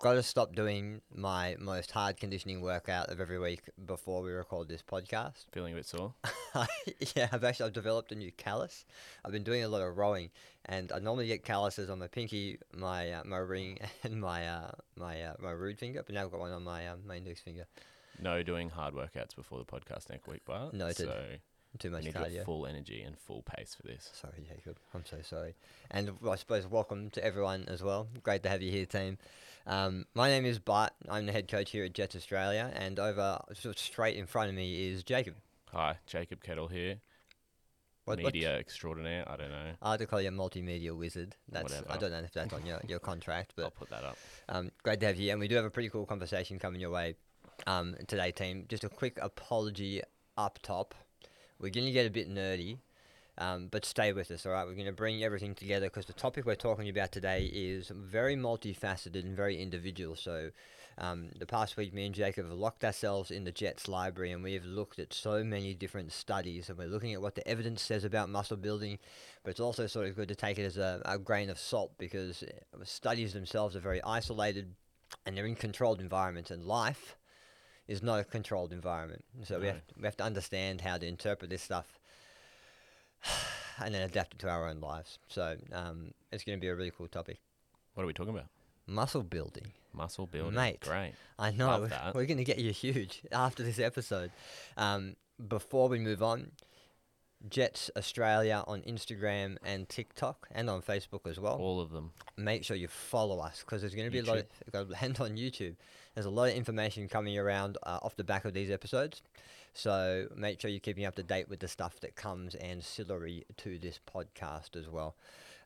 Got to stop doing my most hard conditioning workout of every week before we record this podcast. Feeling a bit sore? yeah, I've actually I've developed a new callus. I've been doing a lot of rowing, and I normally get calluses on my pinky, my uh, my ring, and my uh, my uh, my rude finger. But now I've got one on my um, my index finger. No doing hard workouts before the podcast next week, but Noted. So Too you much need cardio. your full energy and full pace for this. Sorry, Jacob. I'm so sorry. And I suppose welcome to everyone as well. Great to have you here, team. Um, my name is Bart. I'm the head coach here at Jetts Australia, and over sort of straight in front of me is Jacob. Hi, Jacob Kettle here, What, media extraordinaire. I don't know. I like to call you a multimedia wizard. That's I don't know if that's on your, your contract, but I'll put that up. um, great to have you. And we do have a pretty cool conversation coming your way um, today, team. Just a quick apology up top. We're going to get a bit nerdy, um, but stay with us, all right? We're going to bring everything together because the topic we're talking about today is very multifaceted and very individual. So, um, the past week, me and Jacob have locked ourselves in the Jetts library and we have looked at so many different studies and we're looking at what the evidence says about muscle building, but it's also sort of good to take it as a, a grain of salt because uh, studies themselves are very isolated and they're in controlled environments and life is not a controlled environment. So we, have, we have to understand how to interpret this stuff and then adapt it to our own lives. So um, it's going to be a really cool topic. What are we talking about? Muscle building. Muscle building. Mate. Great. I know. We're, we're going to get you huge after this episode. Um, before we move on, Jetts Australia on Instagram and TikTok and on Facebook as well. All of them. Make sure you follow us because there's going to be a lot of and on YouTube. There's a lot of information coming around uh, off the back of these episodes. So make sure you're keeping up to date with the stuff that comes ancillary to this podcast as well.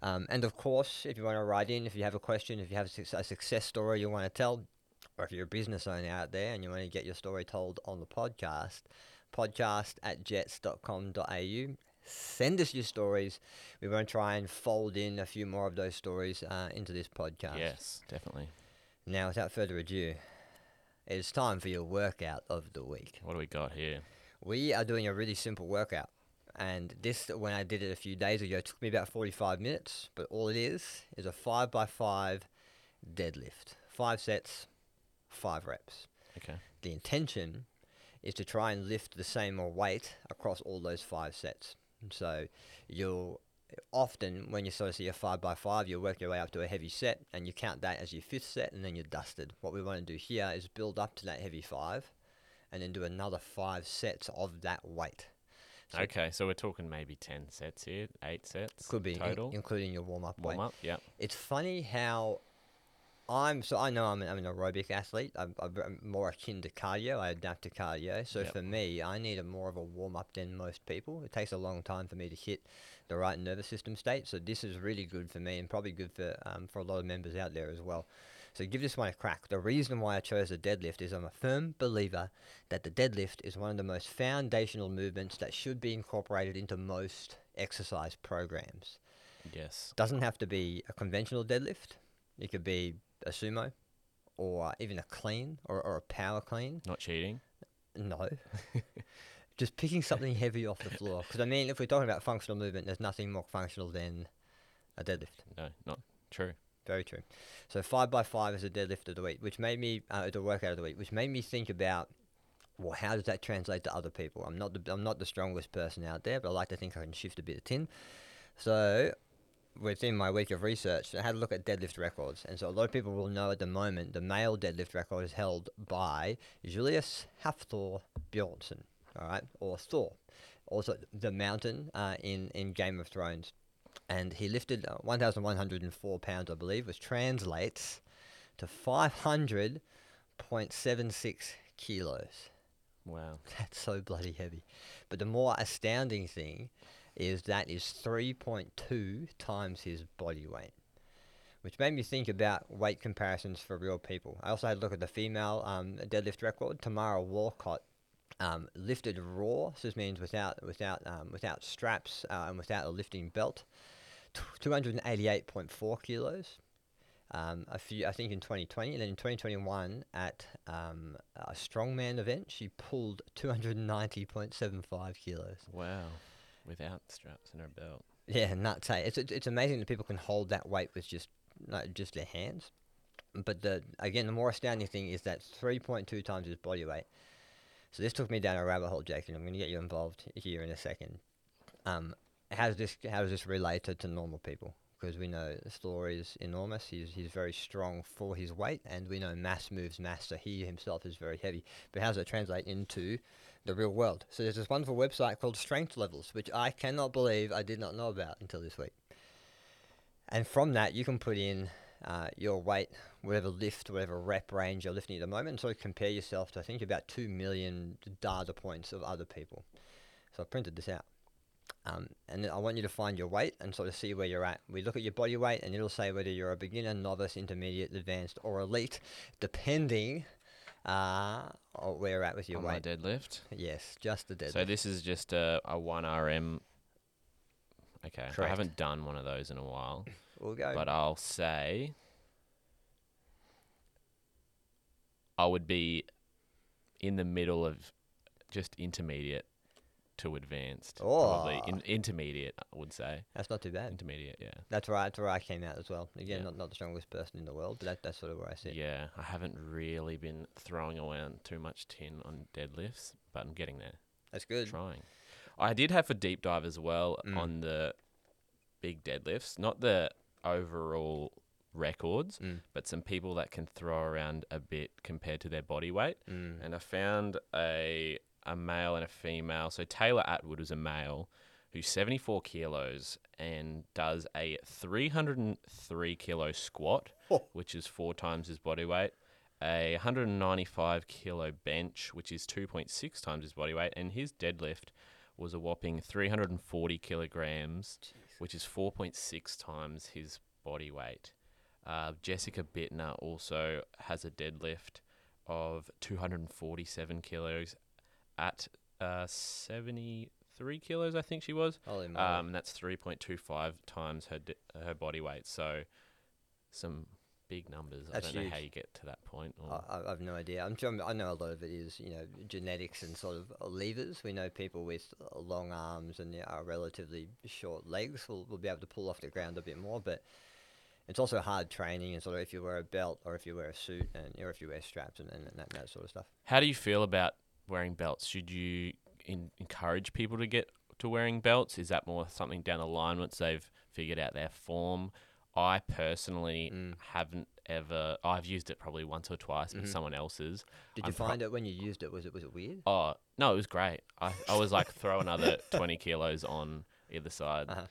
Um, and of course, if you want to write in, if you have a question, if you have a success story you want to tell, or if you're a business owner out there and you want to get your story told on the podcast, podcast at jetts.com.au. Send us your stories. We want to try and fold in a few more of those stories uh, into this podcast. Yes, definitely. Now, without further ado, it's time for your workout of the week. What do we got here? We are doing a really simple workout. And this, when I did it a few days ago, took me about 45 minutes. But all it is, is a 5 by 5 deadlift. Five sets, five reps. Okay. The intention is to try and lift the same or weight across all those five sets. So you'll often, when you sort of see a 5 by 5 you'll work your way up to a heavy set and you count that as your fifth set and then you're dusted. What we want to do here is build up to that heavy 5 and then do another 5 sets of that weight. So- Okay, so we're talking maybe 10 sets here, 8 sets Could be in- total. including your warm up weight. Warm up, yeah. It's funny how I'm so I know I'm an, I'm an aerobic athlete. I'm, I'm more akin to cardio. I adapt to cardio. So Yep. for me, I need a more of a warm up than most people. It takes a long time for me to hit the right nervous system state. So this is really good for me and probably good for um, for a lot of members out there as well. So give this one a crack. The reason why I chose the deadlift is I'm a firm believer that the deadlift is one of the most foundational movements that should be incorporated into most exercise programs Yes. doesn't have to be a conventional deadlift. It could be a sumo, or even a clean, or, or a power clean. Not cheating. No, just picking something heavy off the floor. Because I mean, if we're talking about functional movement, there's nothing more functional than a deadlift. No, not true. Very true. So five by five is a deadlift of the week, which made me uh, the workout of the week, which made me think about. Well, how does that translate to other people? I'm not the I'm not the strongest person out there, but I like to think I can shift a bit of tin. So within my week of research, I had a look at deadlift records, and so a lot of people will know at the moment the male deadlift record is held by Julius Hafthor Bjornsson, all right, or Thor, also the Mountain uh, in in Game of Thrones, and he lifted uh, 1,104 pounds, I believe, which translates to 500.76 kilos. Wow. That's so bloody heavy. But the more astounding thing is that is 3.2 times his body weight. Which made me think about weight comparisons for real people. I also had a look at the female um, deadlift record. Tamara Walcott um, lifted raw, so this means without without um, without straps uh, and without a lifting belt, t- 288.4 kilos. Um, a few, I think in 2020, and then in 2021 at um, a strongman event, she pulled 290.75 kilos. Wow. Without straps in her belt. Yeah, nuts. Hey, it's, it's it's amazing that people can hold that weight with just like just their hands. But the again, the more astounding thing is that 3.2 times his body weight. So this took me down a rabbit hole, Jake, and I'm going to get you involved here in a second. Um, how does this how does this relate to, normal people? Because we know the Thor is enormous. He's he's very strong for his weight, and we know mass moves mass. So he himself is very heavy. But how does it translate into the real world? So there's this wonderful website called Strength Levels, which I cannot believe I did not know about until this week. And from that, you can put in uh, your weight, whatever lift, whatever rep range you're lifting at the moment, and sort of compare yourself to I think about two million data points of other people. So I printed this out. Um, and I want you to find your weight and sort of see where you're at. We look at your body weight and it'll say whether you're a beginner, novice, intermediate, advanced, or elite, depending uh, on where at with your on my deadlift. Yes, just the deadlift. So this is just a, a one RM. Okay, I haven't done one of those in a while, we'll go. but I'll say I would be in the middle of just intermediate to advanced. Probably Oh. in, intermediate, I would say. That's not too bad. Intermediate, yeah. That's I, that's where I came out as well. Again, Yeah. not, not the strongest person in the world, but that, that's sort of where I sit. Yeah, I haven't really been throwing around too much tin on deadlifts, but I'm getting there. That's good. Trying. I did have a deep dive as well Mm. on the big deadlifts, not the overall records, Mm. but some people that can throw around a bit compared to their body weight. Mm. And I found a a male and a female. So Taylor Atwood was a male who's 74 kilos and does a 303 kilo squat, Oh. which is four times his body weight. A 195 kilo bench, which is 2.6 times his body weight, and his deadlift was a whopping 340 kilograms, which is 4.6 times his body weight. Uh, Jessica Buettner also has a deadlift of 247 kilos at uh, 73 kilos, I think she was. Holy moly. Um, that's 3.25 times her di- her body weight. So some big numbers. That's I don't know how you get to that point. Or, I, I have no idea. I'm sure I know a lot of it is you know genetics and sort of levers. We know people with long arms and uh, relatively short legs will, will be able to pull off the ground a bit more, but it's also hard training and sort of if you wear a belt or if you wear a suit and or if you wear straps and, and that, that sort of stuff. how do you feel about wearing belts? Should you in- encourage people to get to wearing belts? Is that more something down the line once they've figured out their form? I personally Mm. haven't ever. I've used it probably once or twice, but Mhm. someone else's. Did you I'm pro- find it when you used it? Was it was it weird? Oh no, it was great. I, I was like throw another twenty kilos on either side, Uh-huh.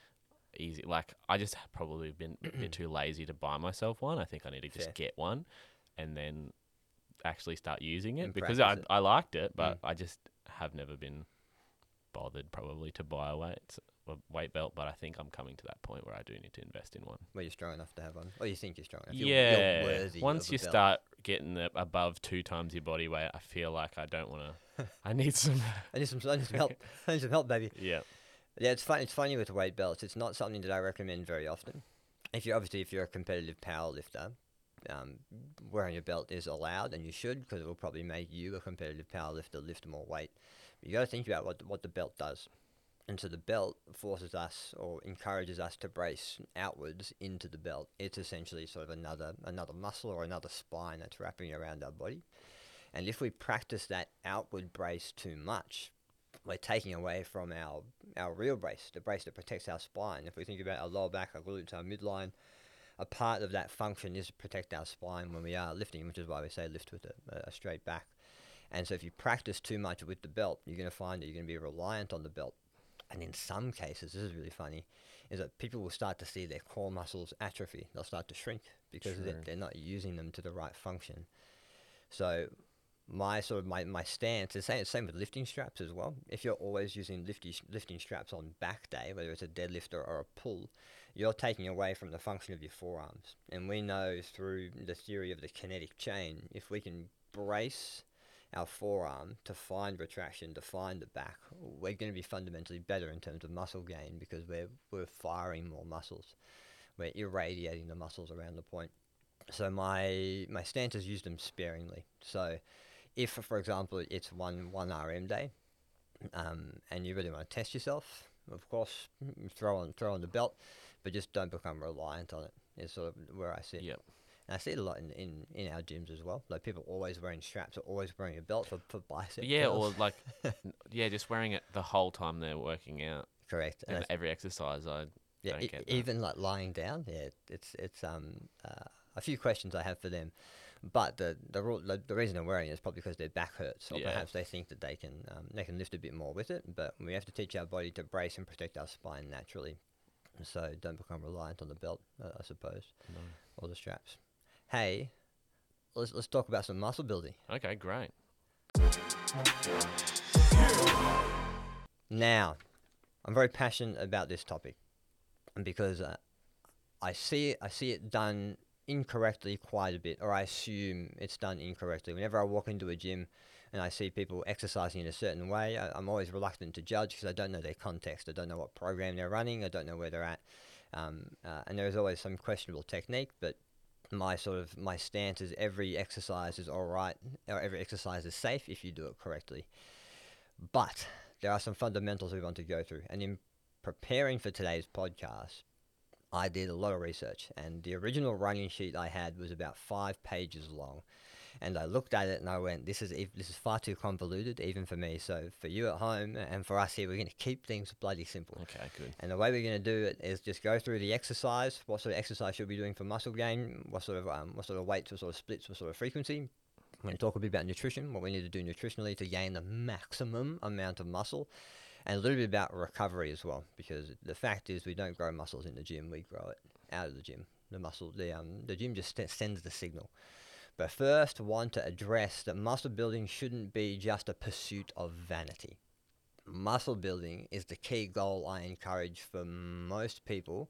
easy. Like I just have probably been a bit too lazy to buy myself one. I think I need to just Fair. get one, and then actually start using it And because I it. I liked it, but Mm. I just have never been bothered probably to buy a weight a weight belt. But I think I'm coming to that point where I do need to invest in one. Where you're strong enough to have one, or you think you're strong enough? You're- yeah. You're worthy Once you belt. start getting above two times your body weight, I feel like I don't want to. I need some. I need some, I need some help. I need some help, baby. yeah. Yeah, it's fun. It's funny with weight belts. It's not something that I recommend very often. If you're obviously if you're a competitive power lifter, um, wearing a belt is allowed, and you should because it will probably make you a competitive power lifter lift more weight. But you got to think about what what the belt does. And so the belt forces us or encourages us to brace outwards into the belt. It's essentially sort of another another muscle or another spine that's wrapping around our body. And if we practice that outward brace too much, we're taking away from our our real brace, the brace that protects our spine. If we think about our lower back, our glutes, our midline, a part of that function is to protect our spine when we are lifting, which is why we say lift with a, a straight back. And so if you practice too much with the belt, you're going to find that you're going to be reliant on the belt. And in some cases, this is really funny, is that people will start to see their core muscles atrophy. They'll start to shrink because they're, they're not using them to the right function. So my sort of my, my stance is same same with lifting straps as well. If you're always using lifty, lifting straps on back day, whether it's a deadlift or, or a pull, you're taking away from the function of your forearms. And we know through the theory of the kinetic chain, if we can brace our forearm to find retraction, to find the back, we're going to be fundamentally better in terms of muscle gain because we're we're firing more muscles. We're irradiating the muscles around the point. So my my stance is use them sparingly. So if, for example, it's one one RM day, um, and you really want to test yourself, of course, throw on throw on the belt, but just don't become reliant on it. Is sort of where I sit. Yep. And I see it a lot in, in, in our gyms as well. Like people always wearing straps or always wearing a belt for, for bicep. Yeah, curls. or like, yeah, just wearing it the whole time they're working out correct. And and every exercise. I Yeah, don't e- get that. even like lying down. Yeah, it's it's um uh, a few questions I have for them, but the the rule, the, the reason they're wearing it is probably because their back hurts, or Yeah. perhaps they think that they can um, they can lift a bit more with it. But we have to teach our body to brace and protect our spine naturally, so don't become reliant on the belt, uh, I suppose, No. or the straps. Hey, let's let's talk about some muscle building. Okay, great. Now, I'm very passionate about this topic because uh, I see it, I see it done incorrectly quite a bit, or I assume it's done incorrectly. Whenever I walk into a gym and I see people exercising in a certain way, I, I'm always reluctant to judge because I don't know their context. I don't know what program they're running. I don't know where they're at, um, uh, and there is always some questionable technique. But my sort of my stance is every exercise is all right, or every exercise is safe if you do it correctly. But there are some fundamentals we want to go through. And in preparing for today's podcast, I did a lot of research. And the original running sheet I had was about five pages long. And I looked at it and I went, "This is this is far too convoluted, even for me. So for you at home and for us here, we're going to keep things bloody simple. Okay, good. And the way we're going to do it is just go through the exercise. What sort of exercise should we be doing for muscle gain? What sort of um, what sort of weights? What sort of splits? What sort of frequency? We're going to talk a bit about nutrition. What we need to do nutritionally to gain the maximum amount of muscle, and a little bit about recovery as well. Because the fact is, we don't grow muscles in the gym. We grow it out of the gym. The muscle, the um, the gym just sends the signal. But first, want to address that muscle building shouldn't be just a pursuit of vanity muscle building is the key goal I encourage for most people,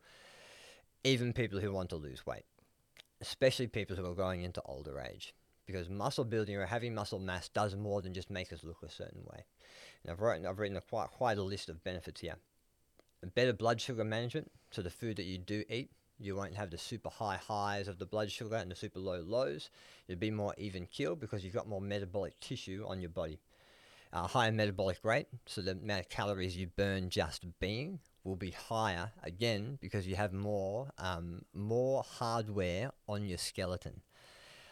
even people who want to lose weight, especially people who are going into older age. Because muscle building or having muscle mass does more than just make us look a certain way. And I've written, I've written a quite, quite a list of benefits here. Better blood sugar management, so the food that you do eat, you won't have the super high highs of the blood sugar and the super low lows. You'll be more even keel because you've got more metabolic tissue on your body uh, higher metabolic rate, so the amount of calories you burn just being will be higher again because you have more um, more hardware on your skeleton.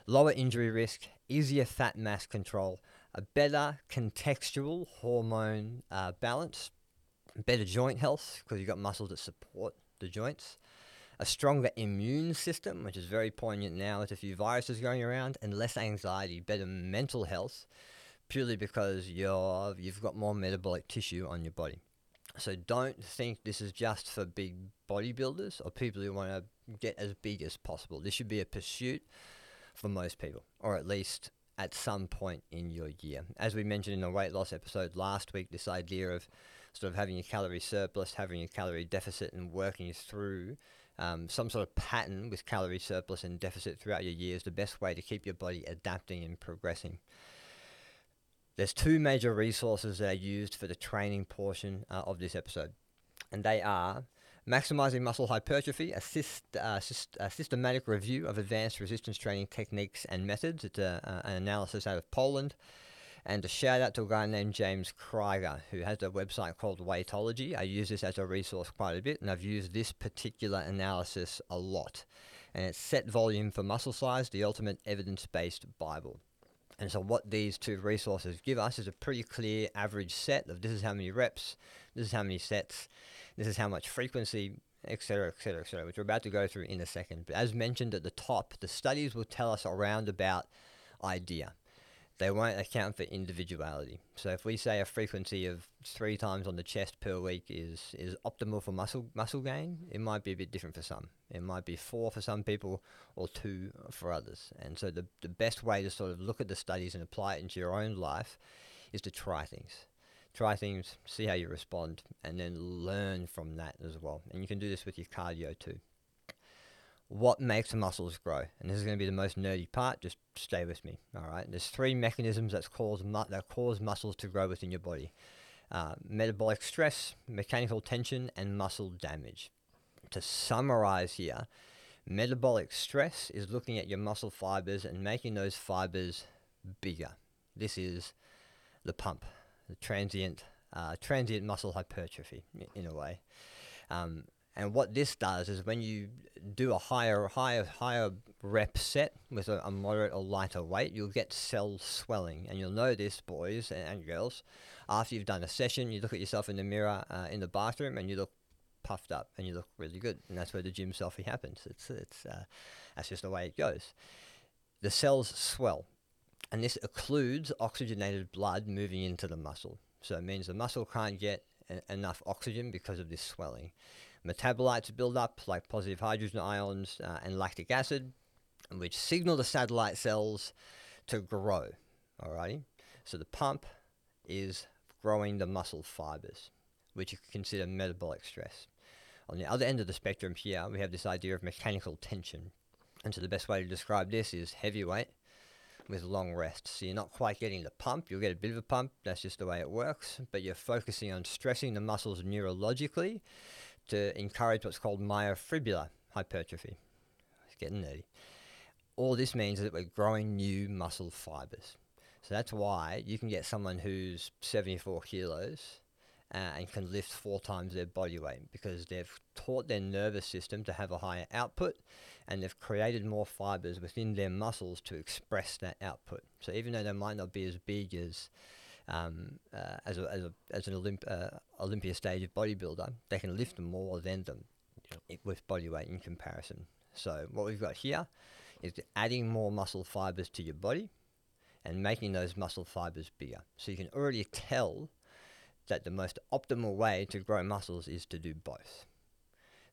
Lower injury risk, easier fat mass control, a better contextual hormone uh, balance, better joint health because you've got muscles that support the joints, a stronger immune system, which is very poignant now with a few viruses going around, and less anxiety, better mental health purely because you're you've got more metabolic tissue on your body. So don't think this is just for big bodybuilders or people who want to get as big as possible. This should be a pursuit for most people, or at least at some point in your year. As we mentioned in the weight loss episode last week, this idea of sort of having a calorie surplus, having a calorie deficit, and working through um, some sort of pattern with calorie surplus and deficit throughout your year is the best way to keep your body adapting and progressing. There's two major resources that are used for the training portion uh, of this episode, and they are Maximizing Muscle Hypertrophy, a, syst- uh, syst- a systematic review of advanced resistance training techniques and methods. It's a, uh, an analysis out of Poland. And a shout out to a guy named James Krieger, who has a website called Weightology. I use this as a resource quite a bit, and I've used this particular analysis a lot. And it's Set Volume for Muscle Size, the Ultimate Evidence Based Bible. And so, what these two resources give us is a pretty clear average set of this is how many reps, this is how many sets, this is how much frequency, etc., etc., etc., which we're about to go through in a second. But as mentioned at the top, the studies will tell us a roundabout idea. They won't account for individuality. So if we say a frequency of three times on the chest per week is is optimal for muscle muscle gain, it might be a bit different for some. It might be four for some people or two for others. And so the the best way to sort of look at the studies and apply it into your own life is to try things. Try things, see how you respond, and then learn from that as well. And you can do this with your cardio too what makes the muscles grow. And this is going to be the most nerdy part. Just stay with me. All right. There's three mechanisms that cause mu- that cause muscles to grow within your body: uh, metabolic stress, mechanical tension, and muscle damage. To summarize here, metabolic stress is looking at your muscle fibers and making those fibers bigger. This is the pump, the transient uh, transient muscle hypertrophy in a way. Um, and what this does is when you do a higher, higher, higher rep set with a, a moderate or lighter weight, you'll get cell swelling. And you'll know this, boys and, and girls, after you've done a session, you look at yourself in the mirror uh, in the bathroom and you look puffed up and you look really good. And that's where the gym selfie happens. It's, it's, uh, that's just the way it goes. The cells swell, and this occludes oxygenated blood moving into the muscle. So it means the muscle can't get a- enough oxygen because of this swelling. Metabolites build up, like positive hydrogen ions uh, and lactic acid, which signal the satellite cells to grow. Alrighty? So the pump is growing the muscle fibers, which you could consider metabolic stress. On the other end of the spectrum here, we have this idea of mechanical tension. And so the best way to describe this is heavy weight with long rest. So you're not quite getting the pump, you'll get a bit of a pump, that's just the way it works, but you're focusing on stressing the muscles neurologically to encourage what's called myofibrillar hypertrophy. It's getting nerdy. All this means is that we're growing new muscle fibers. So that's why you can get someone who's 74 kilos uh, and can lift four times their body weight because they've taught their nervous system to have a higher output and they've created more fibers within their muscles to express that output. So even though they might not be as big as um, uh, as, a, as, a, as an Olymp- uh, Olympia stage of bodybuilder, they can lift more than them Yep. with body weight in comparison. So what we've got here is adding more muscle fibers to your body and making those muscle fibers bigger. So you can already tell that the most optimal way to grow muscles is to do both.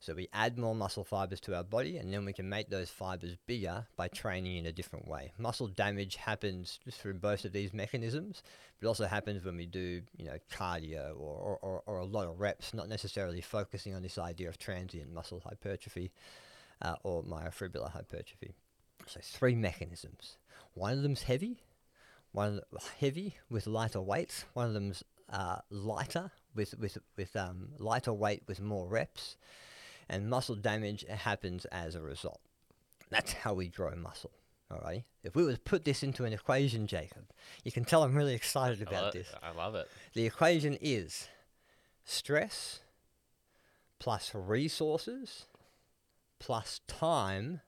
So we add more muscle fibers to our body and then we can make those fibers bigger by training in a different way. Muscle damage happens through both of these mechanisms, but also happens when we do, you know, cardio or, or, or, a lot of reps, not necessarily focusing on this idea of transient muscle hypertrophy uh, or myofibrillar hypertrophy. So three mechanisms. One of them's heavy, one heavy with lighter weights. One of them's uh, lighter with with with um, lighter weight with more reps, and muscle damage happens as a result. That's how we grow muscle. Alrighty. If we were to put this into an equation, Jacob, you can tell I'm really excited I about this. I love it. The equation is stress plus resources plus time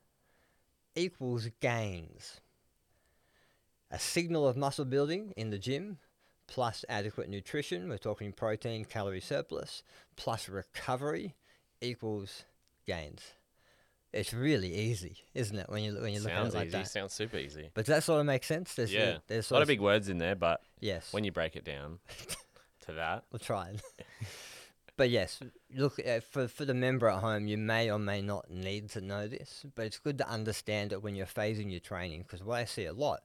equals gains. A signal of muscle building in the gym plus adequate nutrition, we're talking protein, calorie surplus, plus recovery equals gains. It's really easy, isn't it, when you when you look at it like easy. that? Sounds super easy. But does that sort of make sense? There's, yeah. there's a lot of big words in there, but yes. when you break it down to that, We'll try but yes, look uh, for for the member at home, you may or may not need to know this, but it's good to understand it when you're phasing your training. Because what I see a lot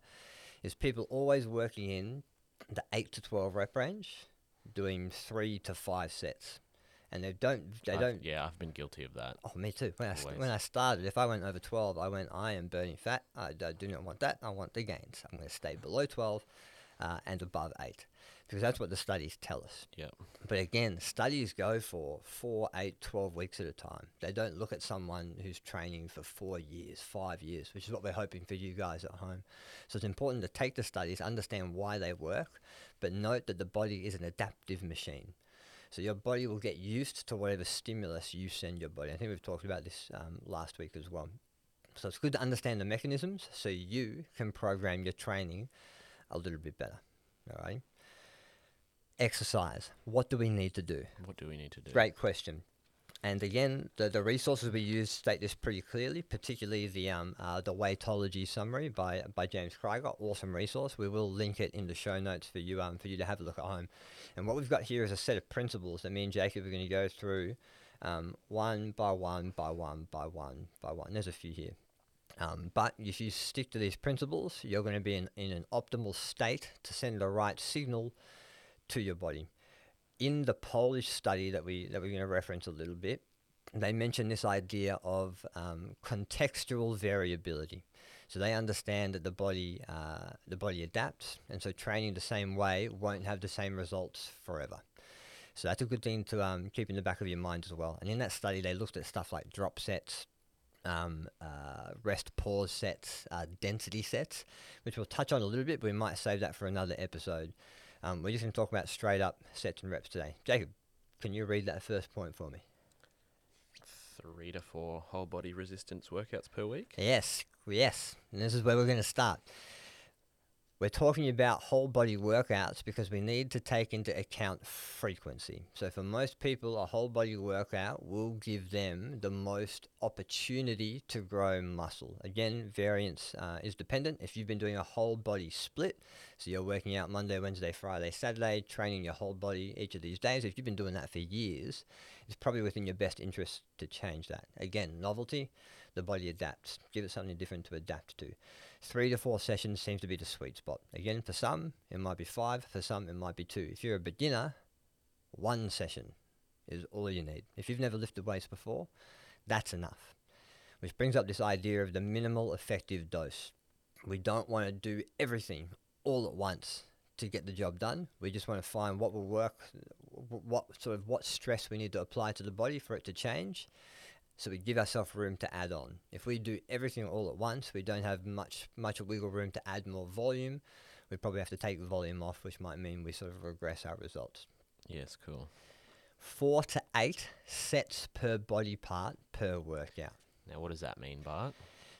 is people always working in the eight to twelve rep range, doing three to five sets, and they don't they I've- don't. Yeah, I've been guilty of that. Oh, me too. When I, st- when I started, if I went over 12, I went, I am burning fat. I do not want that. I want the gains. I'm going to stay below 12 uh, and above 8 because that's what the studies tell us. Yep. But again, studies go for four, eight, 12 weeks at a time. They don't look at someone who's training for four years, five years, which is what we're hoping for you guys at home. So it's important to take the studies, understand why they work, but note that the body is an adaptive machine. So your body will get used to whatever stimulus you send your body. I think we've talked about this um, last week as well. So it's good to understand the mechanisms so you can program your training a little bit better. All right. Exercise. What do we need to do? What do we need to do? Great question. And again, the, the resources we use state this pretty clearly, particularly the um, uh, the Weightology summary by by James Krieger, awesome resource. We will link it in the show notes for you um, for you to have a look at home. And what we've got here is a set of principles that me and Jacob are going to go through um, one by one by one by one by one. There's a few here. Um, but if you stick to these principles, you're going to be in, in an optimal state to send the right signal to your body in the Polish study that we that we're going to reference a little bit, they mention this idea of um, contextual variability. So they understand that the body uh, the body adapts, and so training the same way won't have the same results forever. So that's a good thing to um, keep in the back of your mind as well. And in that study, they looked at stuff like drop sets, um, uh, rest pause sets, uh, density sets, which we'll touch on a little bit, but we might save that for another episode. Um, we're just going to talk about straight up sets and reps today. Jacob, can you read that first point for me? three to four whole body resistance workouts per week. Yes, yes. And this is where we're going to start. We're talking about whole body workouts because we need to take into account frequency. So, for most people, a whole body workout will give them the most opportunity to grow muscle. Again, variance uh, is dependent. If you've been doing a whole body split, so you're working out Monday, Wednesday, Friday, Saturday, training your whole body each of these days, if you've been doing that for years, it's probably within your best interest to change that. Again, novelty, the body adapts. Give it something different to adapt to. Three to four sessions seems to be the sweet spot. Again, for some, it might be five. For some, it might be two. If you're a beginner, one session is all you need. If you've never lifted weights before, that's enough. Which brings up this idea of the minimal effective dose. We don't want to do everything all at once to get the job done. We just want to find what will work, what sort of what stress we need to apply to the body for it to change, so we give ourselves room to add on. If we do everything all at once, we don't have much much wiggle room to add more volume. We probably have to take the volume off, which might mean we sort of regress our results. Yes, cool. Four to eight sets per body part per workout. Now, what does that mean, Bart?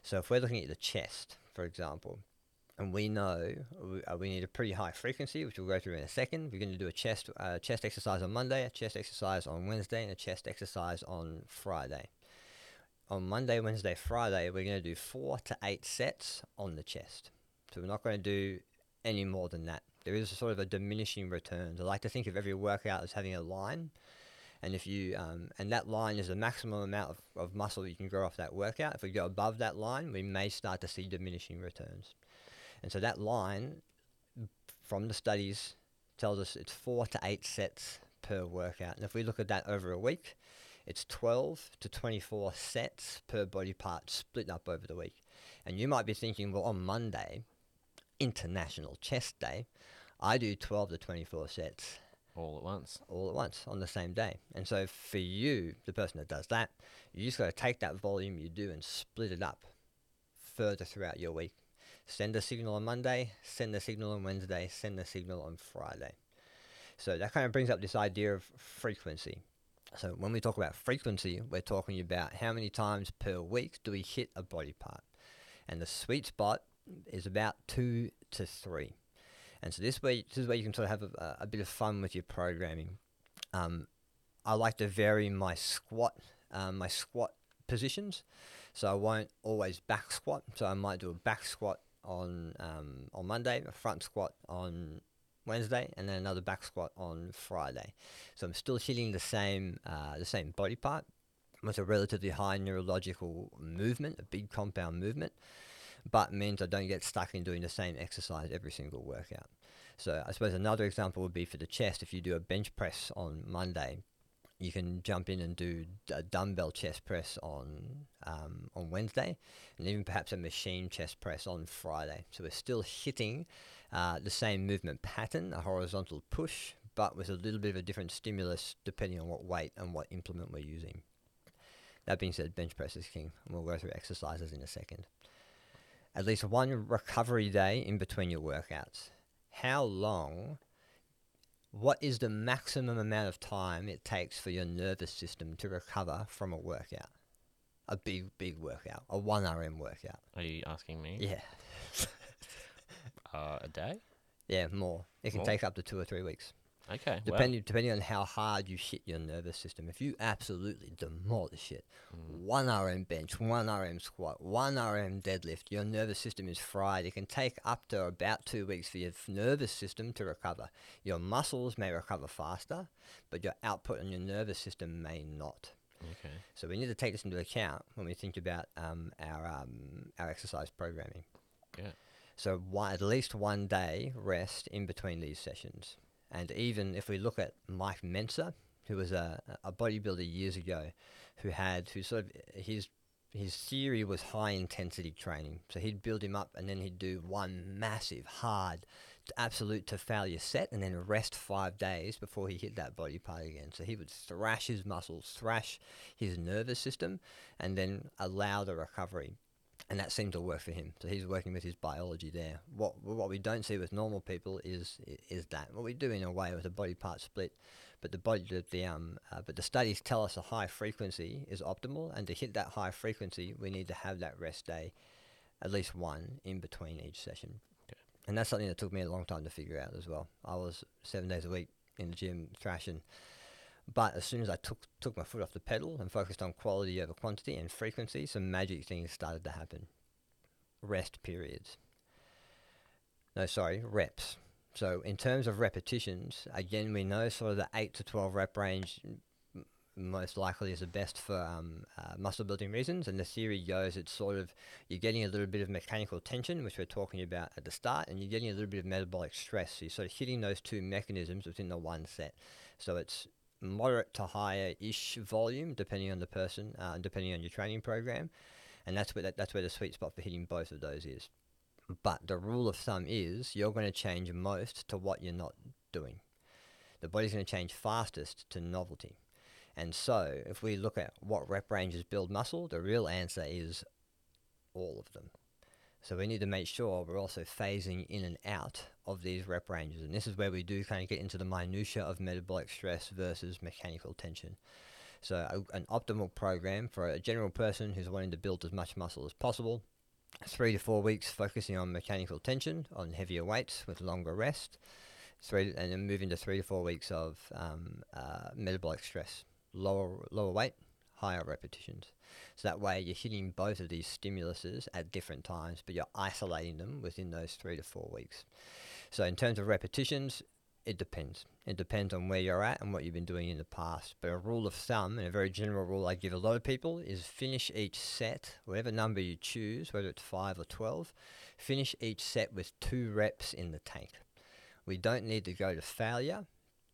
So if we're looking at the chest, for example, and we know we, uh, we need a pretty high frequency, which we'll go through in a second. We're going to do a chest uh, chest exercise on Monday, a chest exercise on Wednesday, and a chest exercise on Friday on Monday, Wednesday, Friday, we're going to do four to eight sets on the chest. So we're not going to do any more than that. There is sort of a diminishing returns. I like to think of every workout as having a line, and if you um, and that line is the maximum amount of, of muscle you can grow off that workout. If we go above that line, we may start to see diminishing returns. And so that line, from the studies, tells us it's four to eight sets per workout. And if we look at that over a week, it's 12 to 24 sets per body part split up over the week. And you might be thinking, well, on Monday, International Chest Day, I do 12 to 24 sets. All at once. All at once on the same day. And so for you, the person that does that, you just got to take that volume you do and split it up further throughout your week. Send a signal on Monday, send a signal on Wednesday, send a signal on Friday. So that kind of brings up this idea of frequency. So when we talk about frequency, we're talking about how many times per week do we hit a body part. And the sweet spot is about two to three. And so this way, this is where you can sort of have a, a bit of fun with your programming. Um, I like to vary my squat, um, my squat positions. So I won't always back squat. So I might do a back squat on um, on Monday, a front squat on Wednesday, and then another back squat on Friday. So I'm still hitting the same uh, the same body part with a relatively high neurological movement, a big compound movement, but means I don't get stuck in doing the same exercise every single workout. So I suppose another example would be for the chest. If you do a bench press on Monday, you can jump in and do a dumbbell chest press on um, on Wednesday, and even perhaps a machine chest press on Friday. So we're still hitting uh, the same movement pattern, a horizontal push, but with a little bit of a different stimulus depending on what weight and what implement we're using. That being said, bench press is king, and we'll go through exercises in a second. At least one recovery day in between your workouts. How long? What is the maximum amount of time it takes for your nervous system to recover from a workout? A big, big workout, a 1RM workout. Are you asking me? Yeah. Uh, a day? Yeah, more. It can More? take up to two or three weeks, Okay. depending depending on how hard you hit your nervous system. If you absolutely demolish it, one RM bench, one RM squat, one RM deadlift, your nervous system is fried. It can take up to about two weeks for your nervous system to recover. Your muscles may recover faster, but your output on your nervous system may not. Okay. So we need to take this into account when we think about um, our um, our exercise programming. Yeah. So one, at least one day rest in between these sessions. And even if we look at Mike Mentzer, who was a, a bodybuilder years ago, who had who sort of his his theory was high intensity training. So he'd build him up and then he'd do one massive, hard, absolute to failure set and then rest five days before he hit that body part again. So he would thrash his muscles, thrash his nervous system, and then allow the recovery and that seemed to work for him. So he's working with his biology there. What what we don't see with normal people is is that what we do in a way with a body part split, But the body, the, the um, uh, but the studies tell us a high frequency is optimal, and to hit that high frequency, we need to have that rest day, at least one in between each session. Okay. And that's something that took me a long time to figure out as well. I was seven days a week in the gym thrashing, but as soon as I took took my foot off the pedal and focused on quality over quantity and frequency, some magic things started to happen. Rest periods. No, sorry, reps. So in terms of repetitions, again, we know sort of the 8 to 12 rep range most likely is the best for um, uh, muscle building reasons. And the theory goes it's sort of you're getting a little bit of mechanical tension, which we're talking about at the start, and you're getting a little bit of metabolic stress. So you're sort of hitting those two mechanisms within the one set. So it's moderate to higher ish volume, depending on the person, uh, depending on your training program. And that's where, that, that's where the sweet spot for hitting both of those is. But the rule of thumb is you're going to change most to what you're not doing. The body's going to change fastest to novelty. And so, if we look at what rep ranges build muscle, the real answer is all of them. So, we need to make sure we're also phasing in and out of these rep ranges. And this is where we do kind of get into the minutiae of metabolic stress versus mechanical tension. So, a, an optimal program for a general person who's wanting to build as much muscle as possible three to four weeks focusing on mechanical tension on heavier weights with longer rest, three and then move into three to four weeks of um, uh, metabolic stress, lower lower weight, higher repetitions. So that way you're hitting both of these stimuluses at different times, but you're isolating them within those three to four weeks. So in terms of repetitions, it depends. It depends on where you're at and what you've been doing in the past. But a rule of thumb, and a very general rule I give a lot of people, is finish each set, whatever number you choose, whether it's 5 or 12, finish each set with two reps in the tank. We don't need to go to failure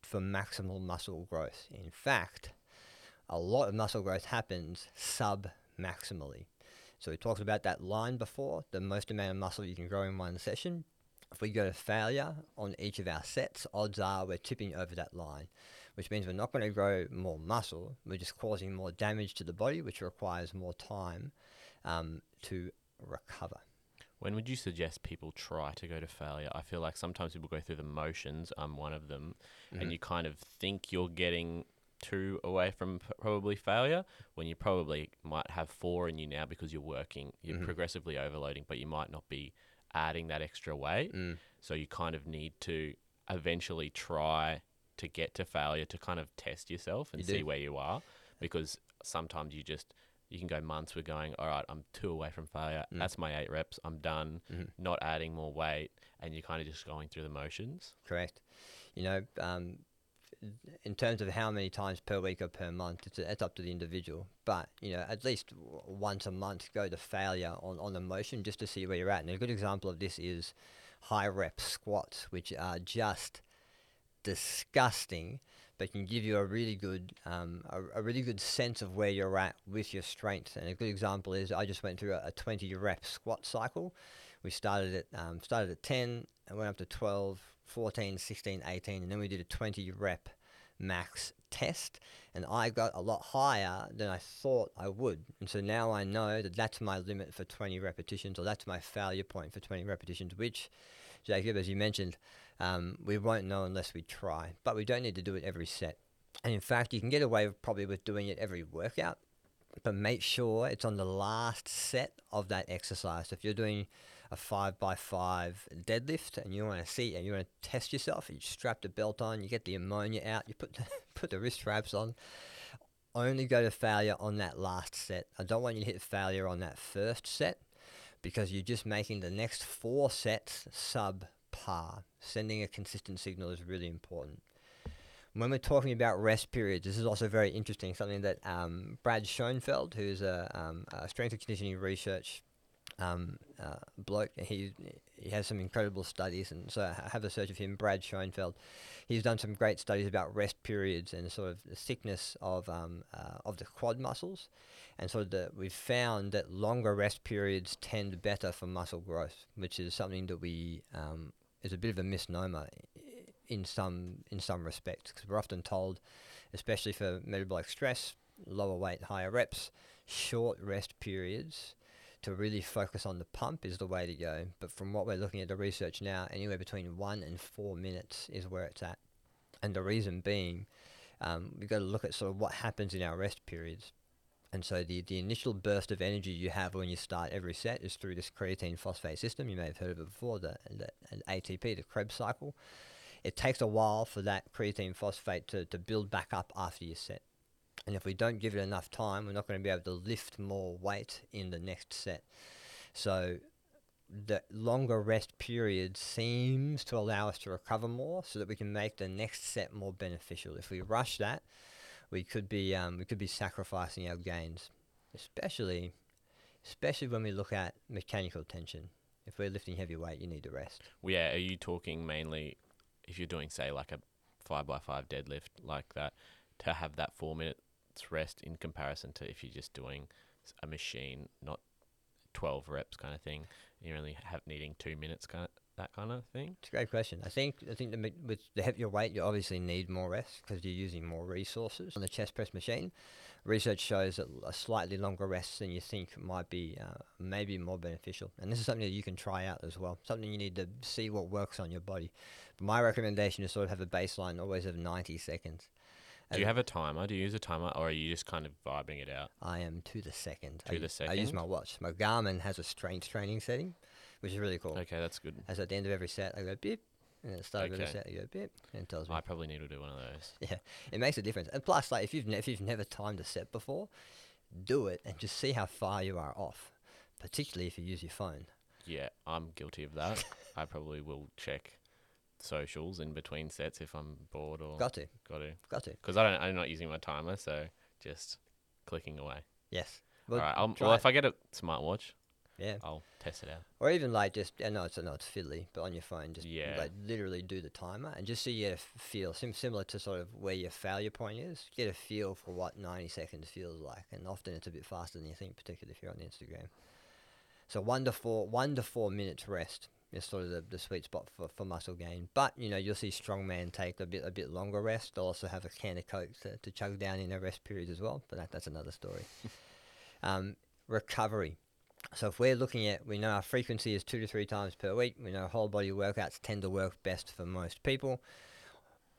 for maximal muscle growth. In fact, a lot of muscle growth happens sub maximally. So we talked about that line before, the most amount of muscle you can grow in one session if we go to failure on each of our sets, odds are we're tipping over that line, which means we're not going to grow more muscle. We're just causing more damage to the body, which requires more time um, to recover. When would you suggest people try to go to failure? I feel like sometimes people go through the motions. I'm one of them, Mhm. and you kind of think you're getting two away from p- probably failure when you probably might have four in you now because you're working, you're Mhm. progressively overloading, but you might not be adding that extra weight. Mm. So you kind of need to eventually try to get to failure to kind of test yourself and You do. see where you are because sometimes you just you can go months with going all right i'm two away from failure Mm. that's my eight reps i'm done Mhm. not adding more weight and you're kind of just going through the motions Correct. You know, um, in terms of how many times per week or per month, it's, it's up to the individual. But, you know, at least once a month, go to failure on, on a motion just to see where you're at. And a good example of this is high rep squats, which are just disgusting, but can give you a really good um, a, a really good sense of where you're at with your strength. And a good example is I just went through a, a 20 rep squat cycle. We started at um, started at 10 and went up to 12, 14, 16, 18, and then we did a 20 rep max test, and I got a lot higher than I thought I would. And so now I know that that's my limit for 20 repetitions, or that's my failure point for 20 repetitions, which, Jacob, as you mentioned, um, we won't know unless we try. But we don't need to do it every set. And in fact, you can get away probably with doing it every workout, but make sure it's on the last set of that exercise. So if you're doing a five by five deadlift and you want to see and you want to test yourself, you strap the belt on, you get the ammonia out, you put the, put the wrist straps on. Only go to failure on that last set. I don't want you to hit failure on that first set because you're just making the next four sets subpar. Sending a consistent signal is really important. When we're talking about rest periods, this is also very interesting. Something that um, Brad Schoenfeld, who's a, um, a strength and conditioning research um, uh, bloke. He he has some incredible studies, and so I have a search of him, Brad Schoenfeld. He's done some great studies about rest periods and sort of the thickness of um, uh, of the quad muscles, and sort of the, we've found that longer rest periods tend better for muscle growth, which is something that we um, is a bit of a misnomer in some in some respects because we're often told, especially for metabolic stress, lower weight, higher reps, short rest periods to really focus on the pump is the way to go. But from what we're looking at the research now, anywhere between one and four minutes is where it's at. And the reason being um, we've got to look at sort of what happens in our rest periods. And so the, the initial burst of energy you have when you start every set is through this creatine phosphate system. You may have heard of it before, the, the, the ATP, the Krebs cycle. It takes a while for that creatine phosphate to, to build back up after your set. And if we don't give it enough time, we're not going to be able to lift more weight in the next set. So the longer rest period seems to allow us to recover more so that we can make the next set more beneficial. If we rush that, we could be um, we could be sacrificing our gains, especially especially when we look at mechanical tension. If we're lifting heavy weight, you need to rest. Well, yeah, are you talking mainly if you're doing say like a five by five deadlift like that to have that four rest in comparison to if you're just doing a machine, not twelve reps kind of thing. You're only have needing two minutes kind of that kind of thing. It's a great question. I think I think the, with the heavier weight, you obviously need more rest because you're using more resources on the chest press machine. Research shows that a slightly longer rest than you think might be uh, maybe more beneficial, and this is something that you can try out as well. Something you need to see what works on your body. But my recommendation is sort of have a baseline always of 90 seconds. Do you have a timer? Do you use a timer, or are you just kind of vibing it out? I am to the second. To I, the u- I use my watch. My Garmin has a strength training setting, which is really cool. Okay, that's good. As at the end of every set, I go beep, and at the start of every Okay. set, I go beep, and it tells me. I probably need to do one of those. Yeah, it makes a difference. And plus, like if you've ne- if you've never timed a set before, do it and just see how far you are off. Particularly if you use your phone. Yeah, I'm guilty of that. I probably will check socials in between sets if I'm bored or Got to, got to. got to. Because I don't, I'm not using my timer, so just clicking away. Yes. All right. I'll, well, it. if I get a smartwatch, yeah. I'll test it out. Or even like just, I know it's I know it's fiddly, but on your phone, just Yeah. like literally do the timer and just so you get a f- feel, sim- similar to sort of where your failure point is. Get a feel for what 90 seconds feels like, and often it's a bit faster than you think, particularly if you're on Instagram. So one to four, one to four minutes rest is sort of the, the sweet spot for, for muscle gain. But you know you'll see strongman take a bit a bit longer rest. They'll also have a can of coke to, to chug down in their rest periods as well. But that, that's another story. um, recovery. So if we're looking at, we know our frequency is two to three times per week. We know whole body workouts tend to work best for most people.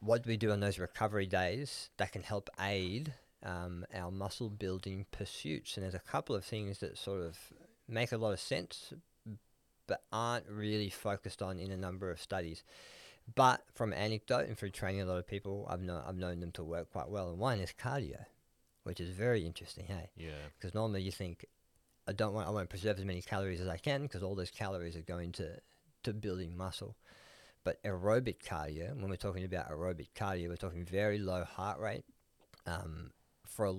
What do we do on those recovery days that can help aid um, our muscle building pursuits? And there's a couple of things that sort of make a lot of sense, but aren't really focused on in a number of studies. But from anecdote and through training a lot of people, I've, know, I've known them to work quite well. And one is cardio, which is very interesting, hey? Yeah. because normally you think I don't want I want to preserve as many calories as I can because all those calories are going to to building muscle. But aerobic cardio, when we're talking about aerobic cardio, we're talking very low heart rate um, for a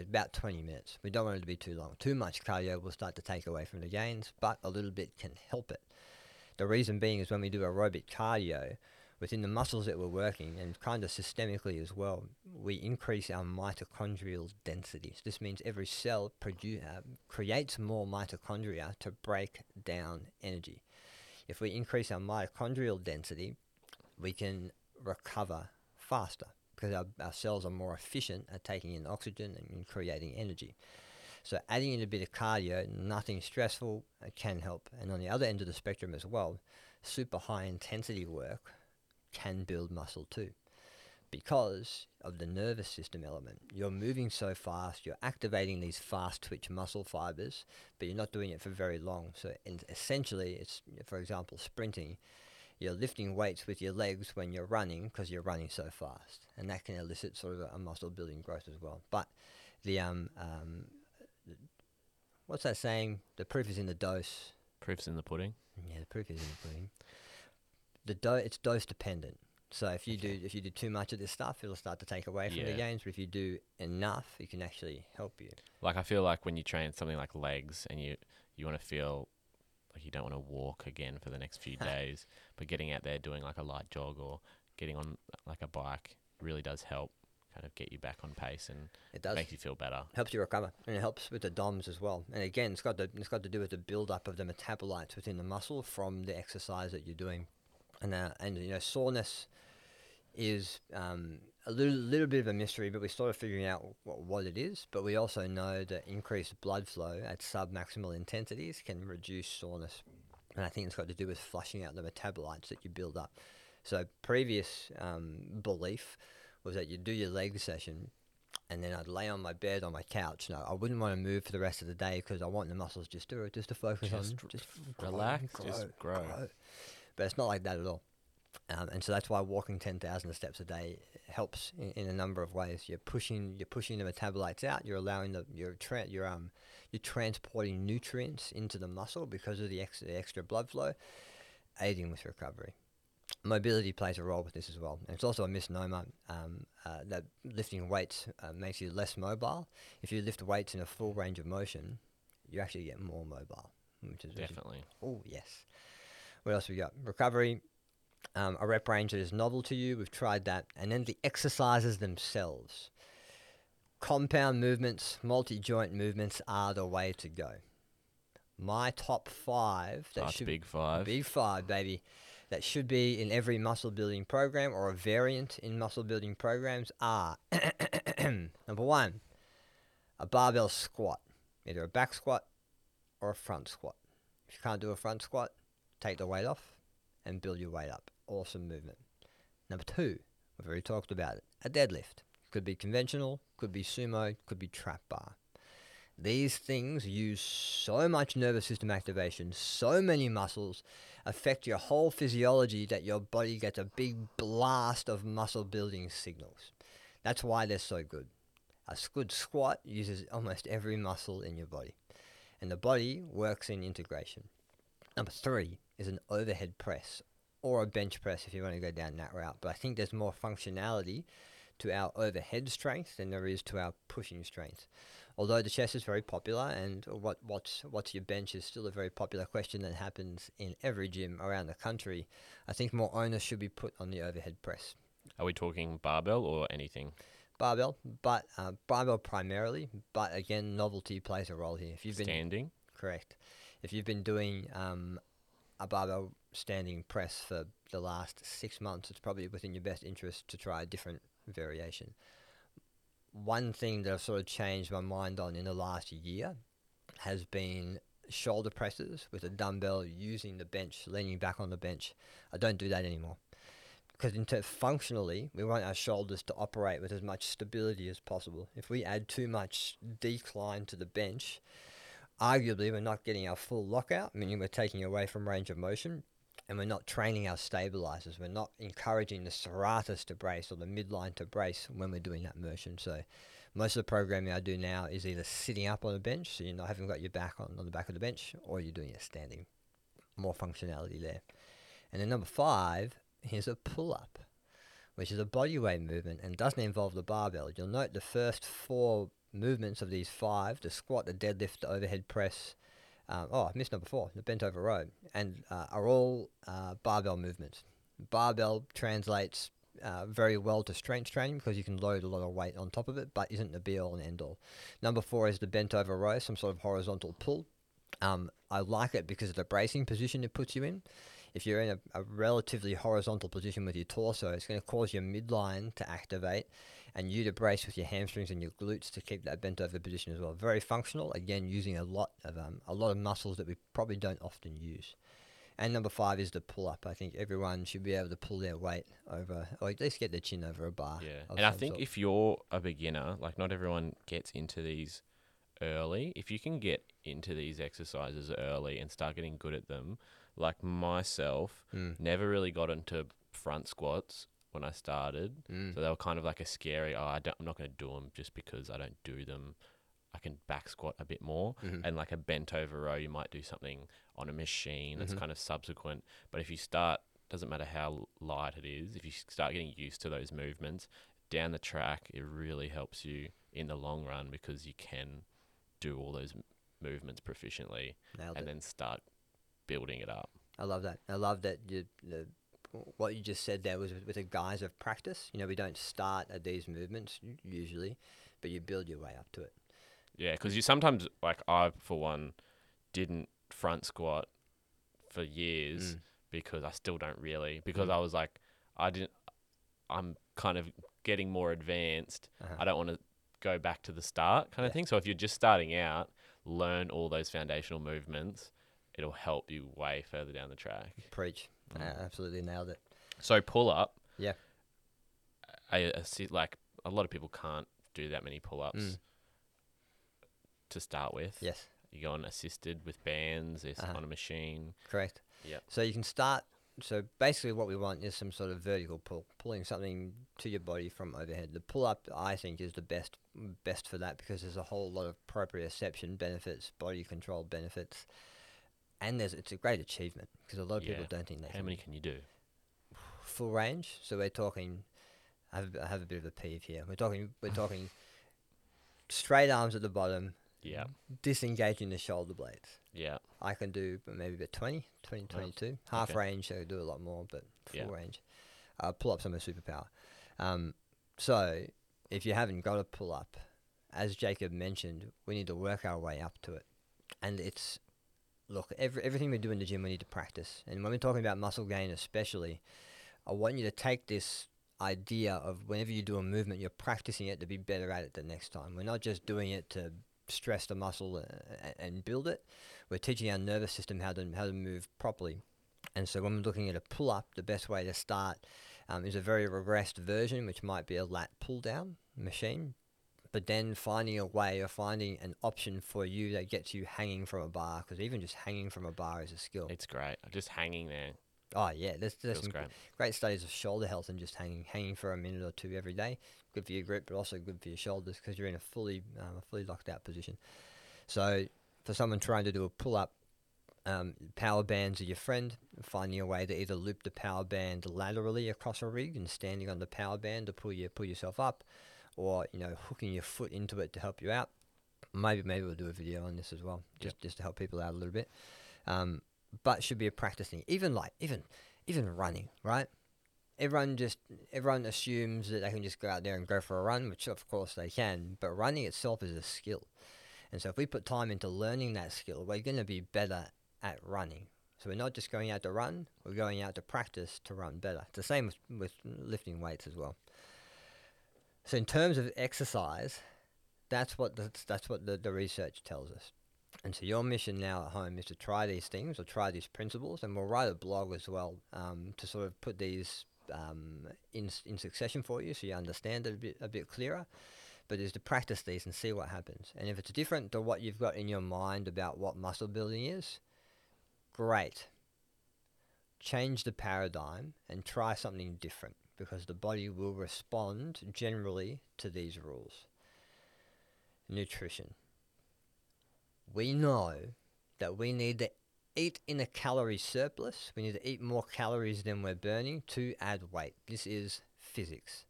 about 20 minutes. We don't want it to be too long. Too much cardio will start to take away from the gains, but a little bit can help it. The reason being is when we do aerobic cardio, within the muscles that we're working and kind of systemically as well, we increase our mitochondrial density. So this means every cell produ- uh, creates more mitochondria to break down energy. If we increase our mitochondrial density, we can recover faster because our, our cells are more efficient at taking in oxygen and creating energy. So adding in a bit of cardio, nothing stressful, uh, can help. And on the other end of the spectrum as well, super high intensity work can build muscle too because of the nervous system element. You're moving so fast, you're activating these fast twitch muscle fibers, but you're not doing it for very long. So essentially, it's for example, sprinting. You're lifting weights with your legs when you're running because you're running so fast, and that can elicit sort of a, a muscle building growth as well. But the um, um, what's that saying? The proof is in the dose. Proof's in the pudding. Yeah, the proof is in the pudding. The do- it's dose dependent. So if you do if you do too much of this stuff, it'll start to take away from the gains. But if you do enough, it can actually help you. Like I feel like when you train something like legs and you you want to feel like you don't want to walk again for the next few days, but getting out there doing like a light jog or getting on like a bike really does help kind of get you back on pace and It does make you feel better. helps you recover, and it helps with the DOMs as well. And again, it's got to, it's got to do with the build up of the metabolites within the muscle from the exercise that you're doing. And uh, and you know soreness is um, a little little bit of a mystery, but we're sort of figuring out what, what it is. But we also know that increased blood flow at sub maximal intensities can reduce soreness, and I think it's got to do with flushing out the metabolites that you build up. So previous um, belief was that you do your leg session, and then I'd lay on my bed on my couch. No, I wouldn't want to move for the rest of the day because I want the muscles just to just to focus Just on just relax, just grow. But it's not like that at all. Um, and so that's why walking 10,000 steps a day helps in, in a number of ways. You're pushing you're pushing the metabolites out. You're allowing the you're tra- you're um you're transporting nutrients into the muscle because of the extra the extra blood flow, aiding with recovery. Mobility plays a role with this as well. And it's also a misnomer um, uh, that lifting weights uh, makes you less mobile. If you lift weights in a full range of motion, you actually get more mobile, which is which is Definitely. Oh, yes. What else we got? Recovery, um, a rep range that is novel to you. We've tried that. And then the exercises themselves. Compound movements, multi joint movements are the way to go. My top five that That's should big five. Big five, baby. That should be in every muscle building program or a variant in muscle building programs are number one, a barbell squat, either a back squat or a front squat. If you can't do a front squat, take the weight off and build your weight up. Awesome movement. Number two, we've already talked about it, a deadlift. Could be conventional, could be sumo, could be trap bar. These things use so much nervous system activation, so many muscles, affect your whole physiology that your body gets a big blast of muscle building signals. That's why they're so good. A good squat uses almost every muscle in your body, and the body works in integration. Number three is an overhead press or a bench press if you want to go down that route, but I think there's more functionality to our overhead strength than there is to our pushing strength. Although the chest is very popular, and what what's what's your bench is still a very popular question that happens in every gym around the country. I think more onus should be put on the overhead press, Are we talking barbell or anything? barbell, but uh, barbell primarily. But again, novelty plays a role here. If you've been Standing. correct, if you've been doing um, a barbell standing press for the last six months, it's probably within your best interest to try a different variation. One thing that I've sort of changed my mind on in the last year has been shoulder presses with a dumbbell using the bench, leaning back on the bench. I don't do that anymore. Because in ter- functionally, we want our shoulders to operate with as much stability as possible. If we add too much decline to the bench, arguably we're not getting our full lockout, meaning we're taking away from range of motion, and we're not training our stabilizers. We're not encouraging the serratus to brace or the midline to brace when we're doing that motion. So most of the programming I do now is either sitting up on a bench, so you're not having got your back on, on the back of the bench, or you're doing it standing. More functionality there. And then number five is a pull up, which is a body weight movement and doesn't involve the barbell. You'll note the first four movements of these five the squat, the deadlift, the overhead press. Um, oh, I missed number four, the bent over row, and uh, are all uh, barbell movements. Barbell translates uh, very well to strength training because you can load a lot of weight on top of it, but isn't the be all and end all. Number four is the bent over row, some sort of horizontal pull. Um, I like it because of the bracing position it puts you in. If you're in a, a relatively horizontal position with your torso, it's going to cause your midline to activate and you to brace with your hamstrings and your glutes to keep that bent over position as well. Very functional. Again, using a lot of um, a lot of muscles that we probably don't often use. And number five is the pull up. I think everyone should be able to pull their weight over, or at least get their chin over a bar. Yeah. And I think sort. if you're a beginner, like not everyone gets into these early. If you can get into these exercises early and start getting good at them, like myself, Mm. never really got into front squats when I started. Mm. So they were kind of like a scary, oh, I don't, I'm not going to do them just because I don't do them. I can back squat a bit more. Mhm. And like a bent over row, you might do something on a machine that's Mhm. kind of subsequent. But if you start, doesn't matter how light it is, if you start getting used to those movements down the track, it really helps you in the long run because you can do all those movements proficiently Nailed and it. then start building it up. I love that. I love that you, the, what you just said there was with, a guise of practice. You know, we don't start at these movements usually, but you build your way up to it. Yeah, because you sometimes, like I for one, didn't front squat for years Mm. because I still don't really because Mm. I was like, I didn't. I'm kind of getting more advanced. Uh-huh. I don't want to go back to the start kind of Yeah. thing. So if you're just starting out, learn all those foundational movements. It'll help you way further down the track. Preach. Uh, absolutely nailed it. So pull up. Yeah. I, a si- like a lot of people can't do that many pull-ups Mm. to start with. Yes, You go on assisted with bands, it's Uh-huh. on a machine. correct. Yeah. So you can start. So basically, what we want is some sort of vertical pull, pulling something to your body from overhead. The pull up, I think, is the best best for that because there's a whole lot of proprioception benefits, body control benefits, and there's it's a great achievement because a lot of people don't think they How can many can you do? full range. So we're talking. I have, I have a bit of a peeve here. We're talking. We're talking straight arms at the bottom, Yeah. disengaging the shoulder blades. Yeah. I can do maybe about 20, 20, Oh, 22. Half okay. range, I can do a lot more, but full Yeah. range. Uh, pull ups, I'm a superpower. Um, so if you haven't got a pull up, as Jacob mentioned, we need to work our way up to it. And it's, look, every, everything we do in the gym, we need to practice. And when we're talking about muscle gain, especially, I want you to take this idea of whenever you do a movement, you're practicing it to be better at it the next time. We're not just doing it to stress the muscle uh, a- and build it. We're teaching our nervous system how to how to move properly. And so when we're looking at a pull up, the best way to start um, is a very regressed version, which might be a lat pull down machine. But then finding a way or finding an option for you that gets you hanging from a bar, because even just hanging from a bar is a skill. It's great. Just hanging there Oh yeah, there's, there's feels some great. great studies of shoulder health and just hanging hanging for a minute or two every day. Good for your grip, but also good for your shoulders because you're in a fully um, a fully locked out position. So for someone trying to do a pull up, um, power bands are your friend. Finding a way to either loop the power band laterally across a rig and standing on the power band to pull you pull yourself up, or you know hooking your foot into it to help you out. Maybe maybe we'll do a video on this as well, just just to help people out a little bit. Um, but should be a practice thing. Even like even even running, right? Everyone just everyone assumes that they can just go out there and go for a run, which of course they can. But running itself is a skill, and so if we put time into learning that skill, we're going to be better at running. So we're not just going out to run; we're going out to practice to run better. It's the same with, with lifting weights as well. So in terms of exercise, that's what the, that's what the, the research tells us. And so your mission now at home is to try these things or try these principles, and we'll write a blog as well um, to sort of put these um, in in succession for you, so you understand it a bit a bit clearer. But is to practice these and see what happens. And if it's different to what you've got in your mind about what muscle building is, great. Change the paradigm and try something different because the body will respond generally to these rules. Nutrition we know that we need to eat in a calorie surplus. We need to eat more calories than we're burning to add weight. This is physics.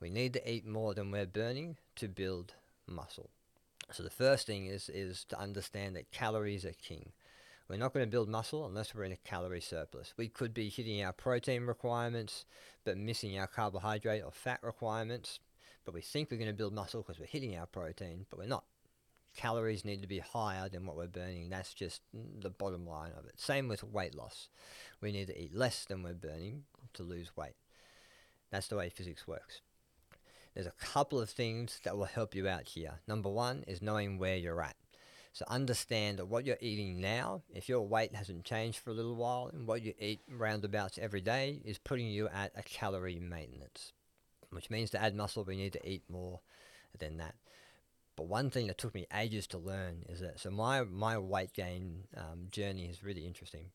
We need to eat more than we're burning to build muscle. So the first thing is is to understand that calories are king. We're not going to build muscle unless we're in a calorie surplus. We could be hitting our protein requirements but missing our carbohydrate or fat requirements. But we think we're going to build muscle because we're hitting our protein, but we're not calories need to be higher than what we're burning. That's just the bottom line of it. Same with weight loss. We need to eat less than we're burning to lose weight. That's the way physics works. There's a couple of things that will help you out here. Number one is knowing where you're at. So understand that what you're eating now, if your weight hasn't changed for a little while, and what you eat roundabouts every day is putting you at a calorie maintenance, which means to add muscle, we need to eat more than that. But one thing that took me ages to learn is that so my my weight gain um, journey is really interesting.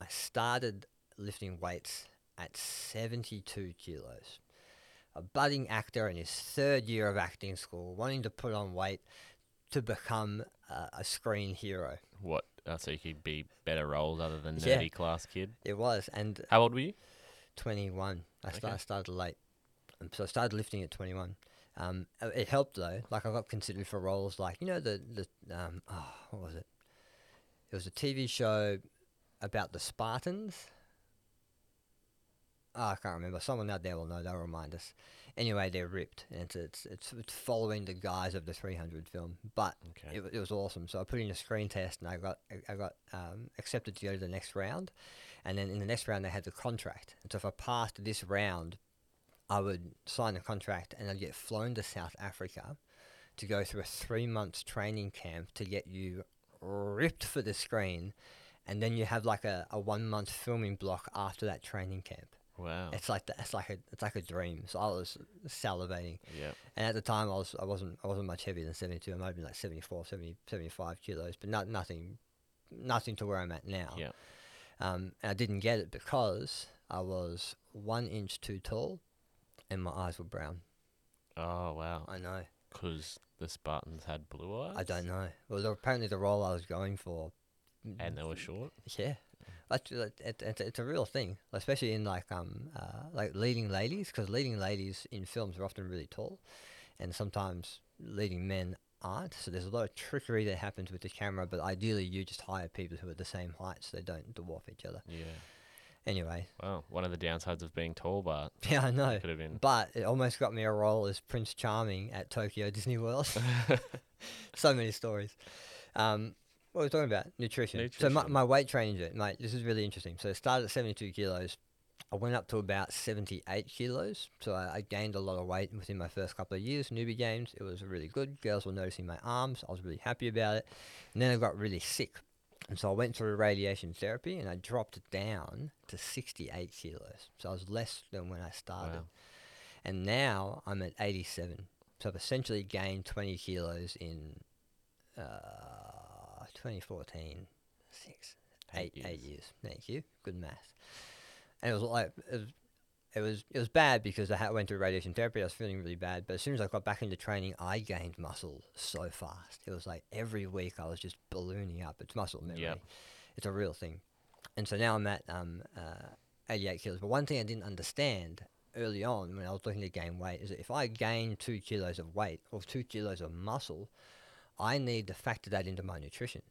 I started lifting weights at 72 kilos. A budding actor in his third year of acting school, wanting to put on weight to become uh, a screen hero. What? Uh, so you could be better roles other than Yeah. nerdy class kid. It was, and How old were you? 21. I, Okay. I started late. Um, so I started lifting at 21. Um, uh, it helped though. Like I got considered for roles like, you know, the, the um, oh, what was it? It was a TV show about the Spartans. Oh, I can't remember. Someone out there will know. They'll remind us. Anyway, they're ripped, and it's it's it's, it's following the guys of the 300 film. But Okay. it, it was awesome. So I put in a screen test, and I got I- got um, accepted to go to the next round, and then in the next round they had the contract. And so if I passed this round, I would sign the contract, and I'd get flown to South Africa to go through a three months training camp to get you ripped for the screen, and then you have like a, a one month filming block after that training camp. Wow. It's like the, it's like a it's like a dream. So I was salivating. Yeah. And at the time, I was I wasn't I wasn't much heavier than seventy two. I might have been like 74, 70, 75 kilos, but not nothing, nothing to where I'm at now. Yeah. Um, and I didn't get it because I was one inch too tall, and my eyes were brown. Oh wow. I know. Because the Spartans had blue eyes. I don't know. Well, apparently the role I was going for. And they were short. Yeah. That's it, it, it's a real thing, especially in like um uh, like leading ladies, because leading ladies in films are often really tall, and sometimes leading men aren't. So there's a lot of trickery that happens with the camera. But ideally, you just hire people who are the same height, so they don't dwarf each other. Yeah. Anyway, Well, one of the downsides of being tall, but yeah, I know. could have been. But it almost got me a role as Prince Charming at Tokyo Disney World. so many stories. Um, what were we talking about? Nutrition. So my, my weight training journey, mate, this is really interesting. So it started at 72 kilos. I went up to about 78 kilos. So I, I gained a lot of weight within my first couple of years. Newbie games, it was really good. Girls were noticing my arms. I was really happy about it. And then I got really sick. And so I went through radiation therapy and I dropped it down to 68 kilos. So I was less than when I started Wow. and now I'm at 87. So I've essentially gained 20 kilos in uh, 2014, six, Eight eight, eight years. years. Thank you. Good math. And it was like it was, it was it was bad because I had, went through radiation therapy. I was feeling really bad, but as soon as I got back into training, I gained muscle so fast. It was like every week I was just ballooning up. It's muscle memory. Yep. It's a real thing. And so now I'm at um, uh, 88 kilos. But one thing I didn't understand early on when I was looking to gain weight is that if I gain two kilos of weight or two kilos of muscle, I need to factor that into my nutrition.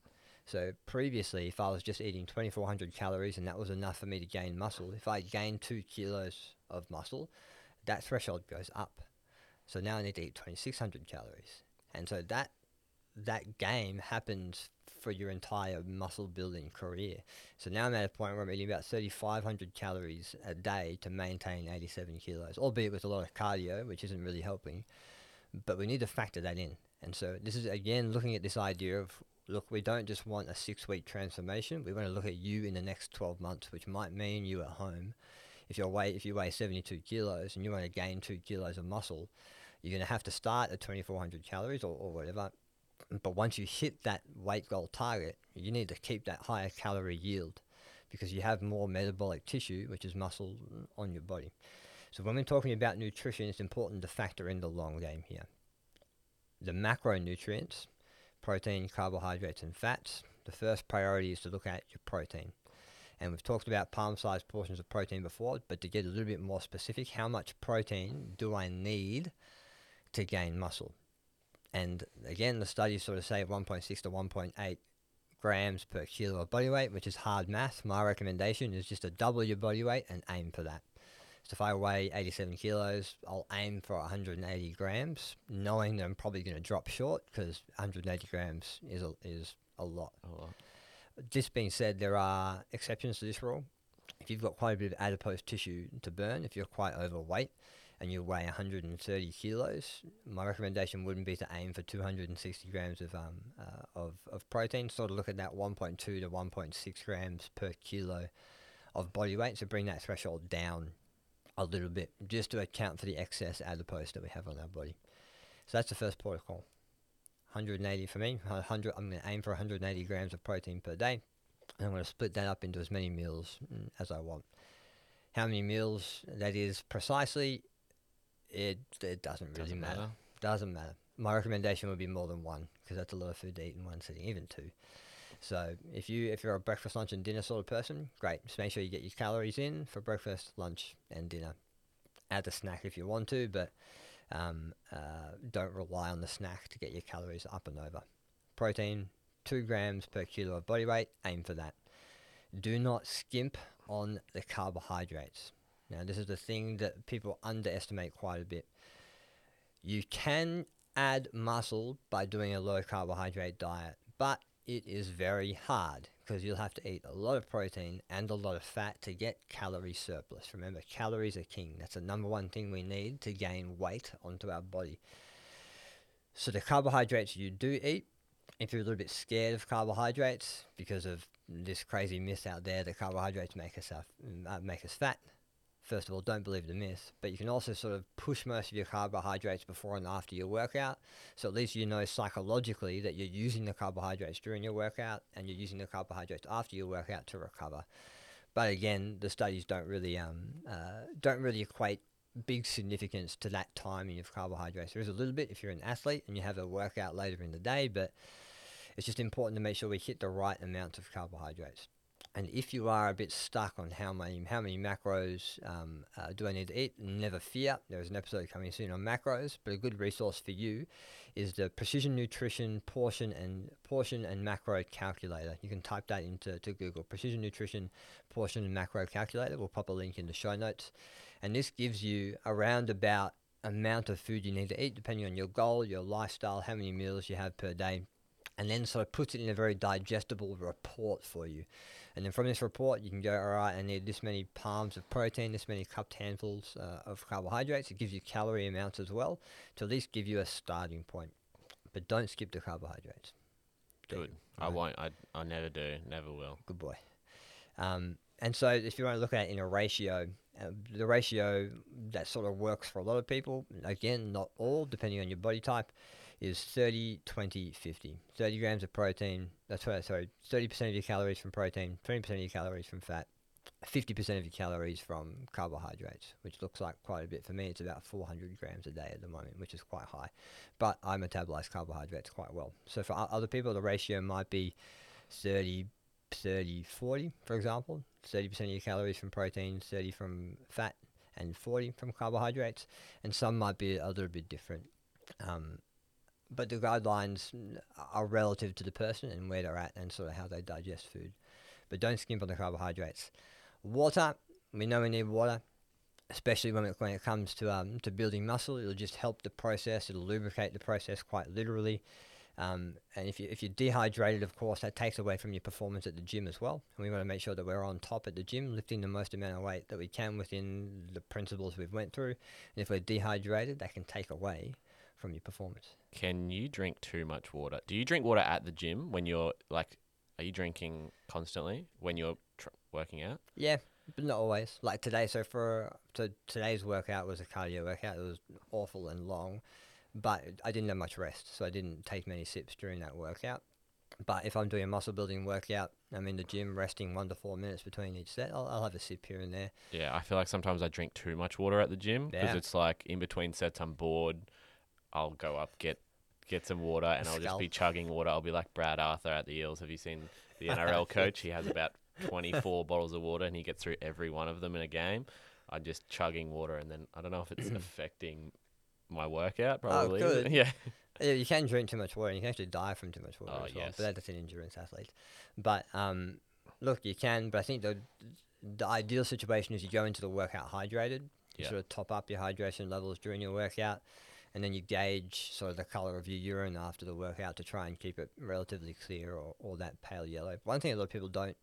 So previously, if I was just eating 2,400 calories and that was enough for me to gain muscle, if I gain two kilos of muscle, that threshold goes up. So now I need to eat 2,600 calories, and so that that game happens for your entire muscle building career. So now I'm at a point where I'm eating about 3,500 calories a day to maintain 87 kilos, albeit with a lot of cardio, which isn't really helping. But we need to factor that in. And so this is again looking at this idea of look, we don't just want a six week transformation. We want to look at you in the next 12 months, which might mean you at home. If you weigh if you weigh 72 kilos and you want to gain two kilos of muscle, you're going to have to start at 2,400 calories or, or whatever. But once you hit that weight goal target, you need to keep that higher calorie yield because you have more metabolic tissue, which is muscle, mm, on your body. So when we're talking about nutrition, it's important to factor in the long game here. The macronutrients, protein, carbohydrates, and fats, the first priority is to look at your protein. And we've talked about palm sized portions of protein before, but to get a little bit more specific, how much protein do I need to gain muscle? And again, the studies sort of say 1.6 to 1.8 grams per kilo of body weight, which is hard math. My recommendation is just to double your body weight and aim for that. So if I weigh 87 kilos, I'll aim for 180 grams, knowing that I'm probably going to drop short because 180 grams is a, is a lot. A lot. This being said, there are exceptions to this rule. If you've got quite a bit of adipose tissue to burn, if you're quite overweight and you weigh 130 kilos, my recommendation wouldn't be to aim for 260 grams of um, uh, of, of protein. Sort of look at that 1.2 to 1.6 grams per kilo of body weight. So bring that threshold down a little bit just to account for the excess adipose that we have on our body. So that's the first protocol. 180 for me. 100. I'm going to aim for 180 grams of protein per day. And I'm going to split that up into as many meals mm, as I want. How many meals that is precisely, it it doesn't really Doesn't matter. matter. Doesn't matter. My recommendation would be more than one because that's a lot of food to eat in one sitting, even two. So if you if you're a breakfast, lunch, and dinner sort of person, great. Just make sure you get your calories in for breakfast, lunch, and dinner. Add the snack if you want to, but um, uh, don't rely on the snack to get your calories up and over. Protein, two grams per kilo of body weight. Aim for that. Do not skimp on the carbohydrates. Now, this is the thing that people underestimate quite a bit. You can add muscle by doing a low carbohydrate diet, but it is very hard because you'll have to eat a lot of protein and a lot of fat to get calorie surplus. Remember, calories are king. That's the number one thing we need to gain weight onto our body. So, the carbohydrates you do eat, if you're a little bit scared of carbohydrates because of this crazy myth out there that carbohydrates make us, uh, make us fat, first of all, don't believe the myth, but you can also sort of push most of your carbohydrates before and after your workout. So at least you know psychologically that you're using the carbohydrates during your workout and you're using the carbohydrates after your workout to recover. But again, the studies don't really um, uh, don't really equate big significance to that timing of carbohydrates. There is a little bit if you're an athlete and you have a workout later in the day, but it's just important to make sure we hit the right amount of carbohydrates. And if you are a bit stuck on how many how many macros um, uh, do I need to eat, never fear. There is an episode coming soon on macros, but a good resource for you is the Precision Nutrition portion and portion and macro calculator. You can type that into to Google. Precision Nutrition portion and macro calculator. We'll pop a link in the show notes, and this gives you around about amount of food you need to eat depending on your goal, your lifestyle, how many meals you have per day, and then sort of puts it in a very digestible report for you. And then from this report, you can go, all right, I need this many palms of protein, this many cupped handfuls uh, of carbohydrates. It gives you calorie amounts as well to at least give you a starting point. But don't skip the carbohydrates. Good. I won't. I, I never do. Never will. Good boy. Um, and so if you want to look at it in a ratio, uh, the ratio that sort of works for a lot of people, again, not all, depending on your body type, is 30, 20, 50. 30 grams of protein, that's right, sorry, 30% of your calories from protein, 20% of your calories from fat, 50% of your calories from carbohydrates, which looks like quite a bit. For me, it's about 400 grams a day at the moment, which is quite high. But I metabolize carbohydrates quite well. So for other people, the ratio might be 30, 30, 40, for example. 30% of your calories from protein, 30 from fat, and 40 from carbohydrates. And some might be a little bit different. Um, but the guidelines are relative to the person and where they're at and sort of how they digest food. But don't skimp on the carbohydrates. Water, we know we need water, especially when it, when it comes to um, to building muscle. It'll just help the process. It'll lubricate the process quite literally. Um, and if you if you're dehydrated, of course, that takes away from your performance at the gym as well. And we want to make sure that we're on top at the gym, lifting the most amount of weight that we can within the principles we've went through. And if we're dehydrated, that can take away from your performance. Can you drink too much water? Do you drink water at the gym when you're like? Are you drinking constantly when you're tr- working out? Yeah, but not always. Like today, so for so today's workout was a cardio workout. It was awful and long, but I didn't have much rest, so I didn't take many sips during that workout. But if I'm doing a muscle building workout, I'm in the gym resting one to four minutes between each set. I'll, I'll have a sip here and there. Yeah, I feel like sometimes I drink too much water at the gym because Yeah. it's like in between sets I'm bored. I'll go up get get some water and I'll just be chugging water. I'll be like Brad Arthur at the Eels. Have you seen the NRL coach? He has about 24 bottles of water and he gets through every one of them in a game. I'm just chugging water and then I don't know if it's affecting my workout probably. good. Yeah. Yeah, you can drink too much water, and you can actually die from too much water Oh, as well. yes. But that's an endurance athlete. But um, look, you can. But I think the the ideal situation is you go into the workout hydrated. You Yeah. sort of top up your hydration levels during your workout, and then you gauge sort of the color of your urine after the workout to try and keep it relatively clear or, or that pale yellow. One thing a lot of people don't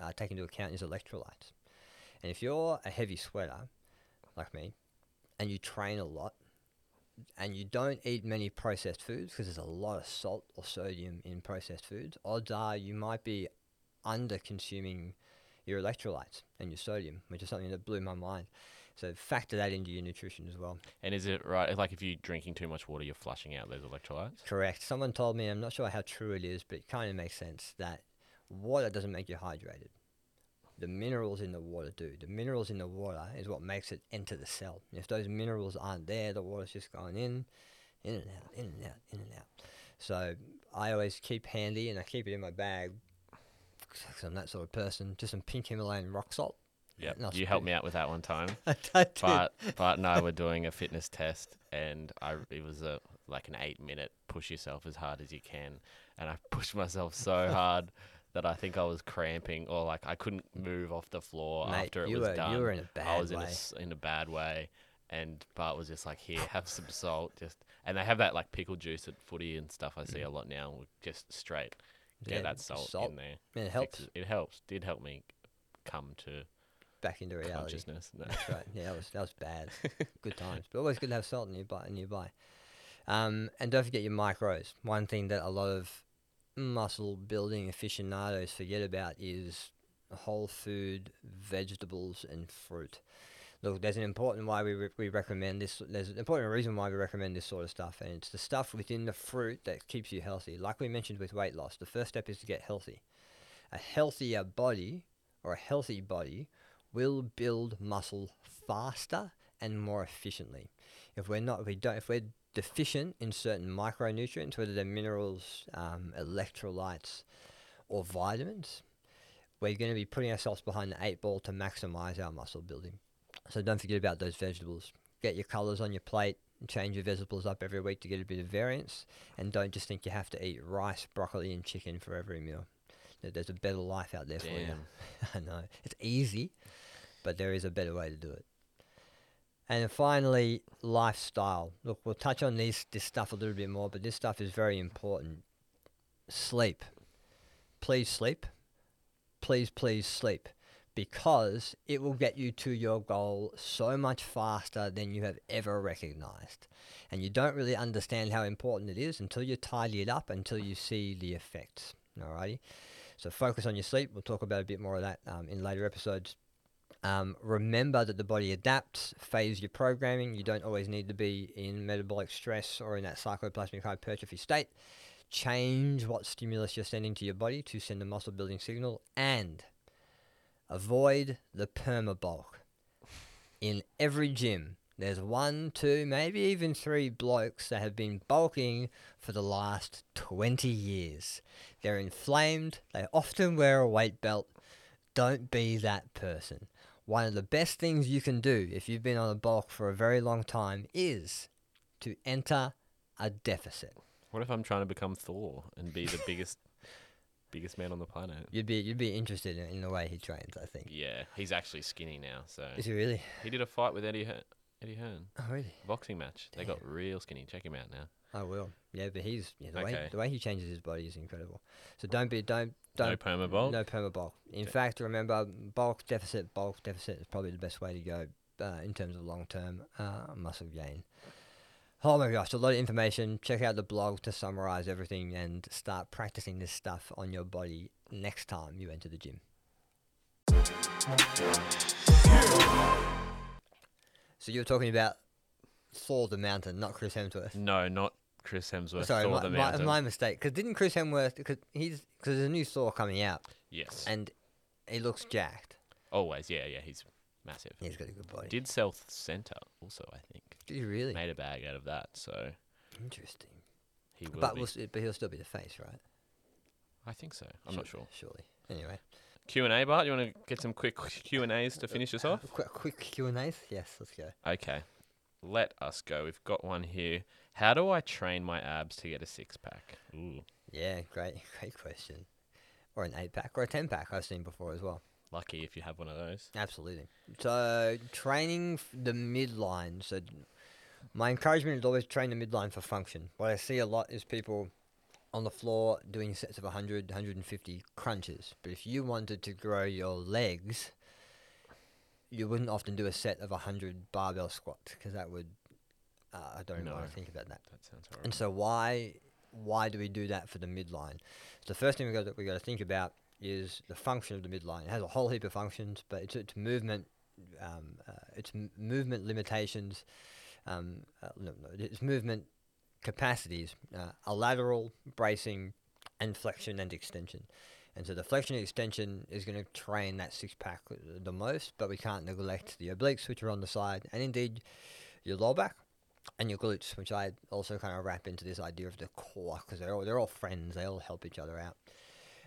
uh, take into account is electrolytes. And if you're a heavy sweater, like me, and you train a lot, and you don't eat many processed foods because there's a lot of salt or sodium in processed foods, odds are you might be under consuming your electrolytes and your sodium, which is something that blew my mind. So factor that into your nutrition as well. And is it right? Like if you're drinking too much water, you're flushing out those electrolytes? Correct. Someone told me, I'm not sure how true it is, but it kind of makes sense that water doesn't make you hydrated. The minerals in the water do. The minerals in the water is what makes it enter the cell. If those minerals aren't there, the water's just going in, in and out, in and out, in and out. So I always keep handy, and I keep it in my bag because I'm that sort of person. Just some pink Himalayan rock salt. Yeah. You helped me out with that one time. I did. but but no, we're doing a fitness test, and I it was a like an eight minute push yourself as hard as you can, and I pushed myself so hard that I think I was cramping or like I couldn't move off the floor Mate, after it was were done. you were in a bad I was in a in a bad way, and Bart was just like, "Here, have some salt." Just and they have that like pickle juice at footy and stuff. I see mm-hmm. a lot now. Just straight get. Yeah, that salt, salt. in there. It helps Fixes- It helps. Did help me come to back into reality. consciousness. No. That's right. Yeah, that was that was bad. good times, but always good to have salt nearby. Nearby, um, and don't forget your micros. One thing that a lot of muscle building aficionados forget about is whole food, vegetables, and fruit. Look, there's an important why we, re- we recommend this. There's an important reason why we recommend this sort of stuff, and it's the stuff within the fruit that keeps you healthy. Like we mentioned with weight loss, the first step is to get healthy. A healthier body or a healthy body will build muscle faster and more efficiently. If we're not, if we don't, if we're deficient in certain micronutrients, whether they're minerals, um, electrolytes, or vitamins, we're going to be putting ourselves behind the eight ball to maximize our muscle building. So don't forget about those vegetables. Get your colors on your plate. and Change your vegetables up every week to get a bit of variance, and don't just think you have to eat rice, broccoli, and chicken for every meal. There's a better life out there for you. I know it's easy, but there is a better way to do it. And finally, lifestyle. Look, we'll touch on these this stuff a little bit more, but this stuff is very important. Sleep. Please sleep. Please, please sleep. Because it will get you to your goal so much faster than you have ever recognized. And you don't really understand how important it is until you tidy it up, until you see the effects. Alrighty? So focus on your sleep. We'll talk about a bit more of that um, in later episodes. Um, remember that the body adapts, phase your programming. You don't always need to be in metabolic stress or in that sarcoplasmic hypertrophy state. Change what stimulus you're sending to your body to send a muscle building signal and avoid the permabulk. In every gym, there's one, two, maybe even three blokes that have been bulking for the last 20 years. They're inflamed, they often wear a weight belt. Don't be that person. One of the best things you can do if you've been on a bulk for a very long time is to enter a deficit. What if I'm trying to become Thor and be the biggest, biggest man on the planet? You'd be you'd be interested in, in the way he trains, I think. Yeah, he's actually skinny now. So Is he really? he did a fight with Eddie Hearn, Eddie Hearn, Oh really? boxing match. They got real skinny. Check him out now. I will. Yeah, but he's yeah, the way the way he changes his body is incredible. So don't be don't don't no perma bulk. No perma bulk. In Okay. fact, remember bulk deficit, bulk deficit is probably the best way to go uh, in terms of long term uh, muscle gain. Oh my gosh, a lot of information. Check out the blog to summarize everything and start practicing this stuff on your body next time you enter the gym. So you were talking about Thor the Mountain, not Chris Hemsworth. No, not Chris Hemsworth. Sorry, Thor my, the my, Mountain. my mistake. Because didn't Chris Hemsworth? Because he's because there's a new Thor coming out, yes. and he looks jacked. Always. Yeah, yeah. He's massive. He's got a good body. Did South Center also? I think Did he really? made a bag out of that. So Interesting. he will But be. we'll, s- but he'll still be the face, right? I think so. I'm not sure. Surely. Anyway, Q and A, Bart. You want to get some quick Q and A's to finish us uh, off? quick, quick Q and A's. Yes, let's go. Okay, let us go. We've got one here. How do I train my abs to get a six pack? Ooh, Yeah, great, great question. Or an eight pack or a ten pack I've seen before as well. lucky if you have one of those. Absolutely. So training the midline. So my encouragement is always train the midline for function. What I see a lot is people on the floor doing sets of 100, 150 crunches. But if you wanted to grow your legs, you wouldn't often do a set of 100 barbell squats because that would, uh, I don't even want No. to think about that. That sounds horrible. And so why why do we do that for the midline? So the first thing we got to, we got to think about is the function of the midline. It has a whole heap of functions, but it's its movement, um, uh, its m- movement limitations, um, uh, no, no, its movement capacities uh, are lateral, bracing, and flexion and extension. And so the flexion and extension is going to train that six pack the most, but we can't neglect the obliques, which are on the side, and indeed your lower back and your glutes, which I also kind of wrap into this idea of the core because they're all, they're all friends. They all help each other out.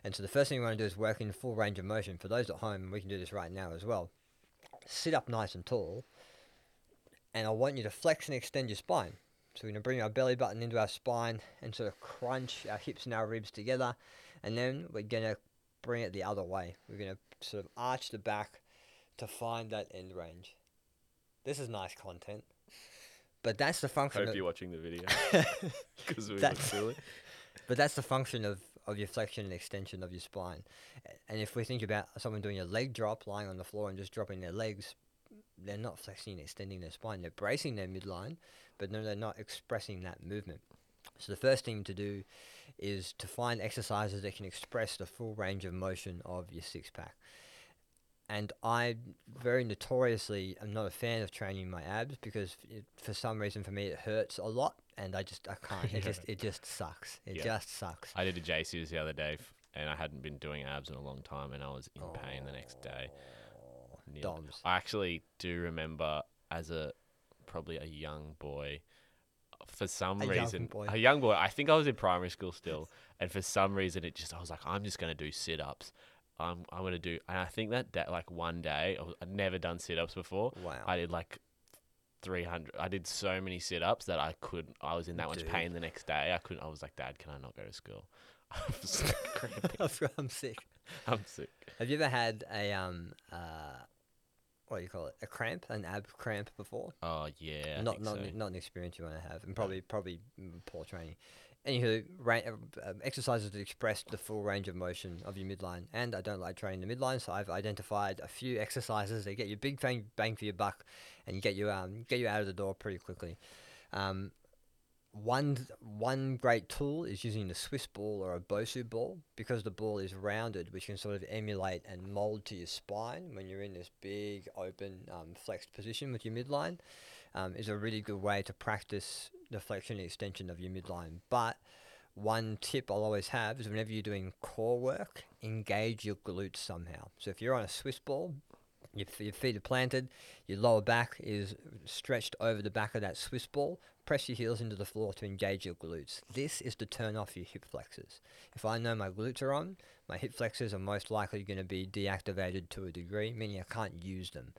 And so the first thing we want to do is work in full range of motion. For those at home, we can do this right now as well. Sit up nice and tall, and I want you to flex and extend your spine. So we're going to bring our belly button into our spine and sort of crunch our hips and our ribs together, and then we're going to bring it the other way. We're going to sort of arch the back to find that end range. This is nice content. But that's the function. Hope of- you're watching the video because we look That's- silly. But that's the function of, of your flexion and extension of your spine. And if we think about someone doing a leg drop, lying on the floor and just dropping their legs, they're not flexing and extending their spine. They're bracing their midline, but no, they're not expressing that movement. So the first thing to do is to find exercises that can express the full range of motion of your six pack. And I very notoriously am not a fan of training my abs because it, for some reason for me it hurts a lot, and I just I can't. It just it just sucks. It Yeah. just sucks. I did a JCs the other day, f- and I hadn't been doing abs in a long time, and I was in pain the next day. Nearly- Doms. I actually do remember as a probably a young boy. For some A young reason, boy. a young boy. I think I was in primary school still, and for some reason, it just I was like, I'm just gonna do sit ups. I'm I'm gonna do, and I think that da- like one day I was, I'd never done sit ups before. Wow. I did like 300. I did so many sit ups that I couldn't I was in that much pain the next day. I couldn't. I was like, Dad, can I not go to school? I was cramping. I'm sick. I'm sick. Have you ever had a um uh what do you call it? A cramp, an ab cramp before? Oh yeah. Not not so. an- not an experience you want to have, and probably probably mm, poor training. Anywho, ra- uh, exercises that express the full range of motion of your midline, and I don't like training the midline, so I've identified a few exercises that get you big bang, bang for your buck, and get you um get you out of the door pretty quickly. Um, one one great tool is using the Swiss ball or a Bosu ball because the ball is rounded, which can sort of emulate and mold to your spine when you're in this big open um, flexed position with your midline. Um, is a really good way to practice the flexion and extension of your midline. But one tip I'll always have is whenever you're doing core work, engage your glutes somehow. So if you're on a Swiss ball, your, your feet are planted, your lower back is stretched over the back of that Swiss ball. Press your heels into the floor to engage your glutes. This is to turn off your hip flexors. If I know my glutes are on, my hip flexors are most likely going to be deactivated to a degree, meaning I can't use them.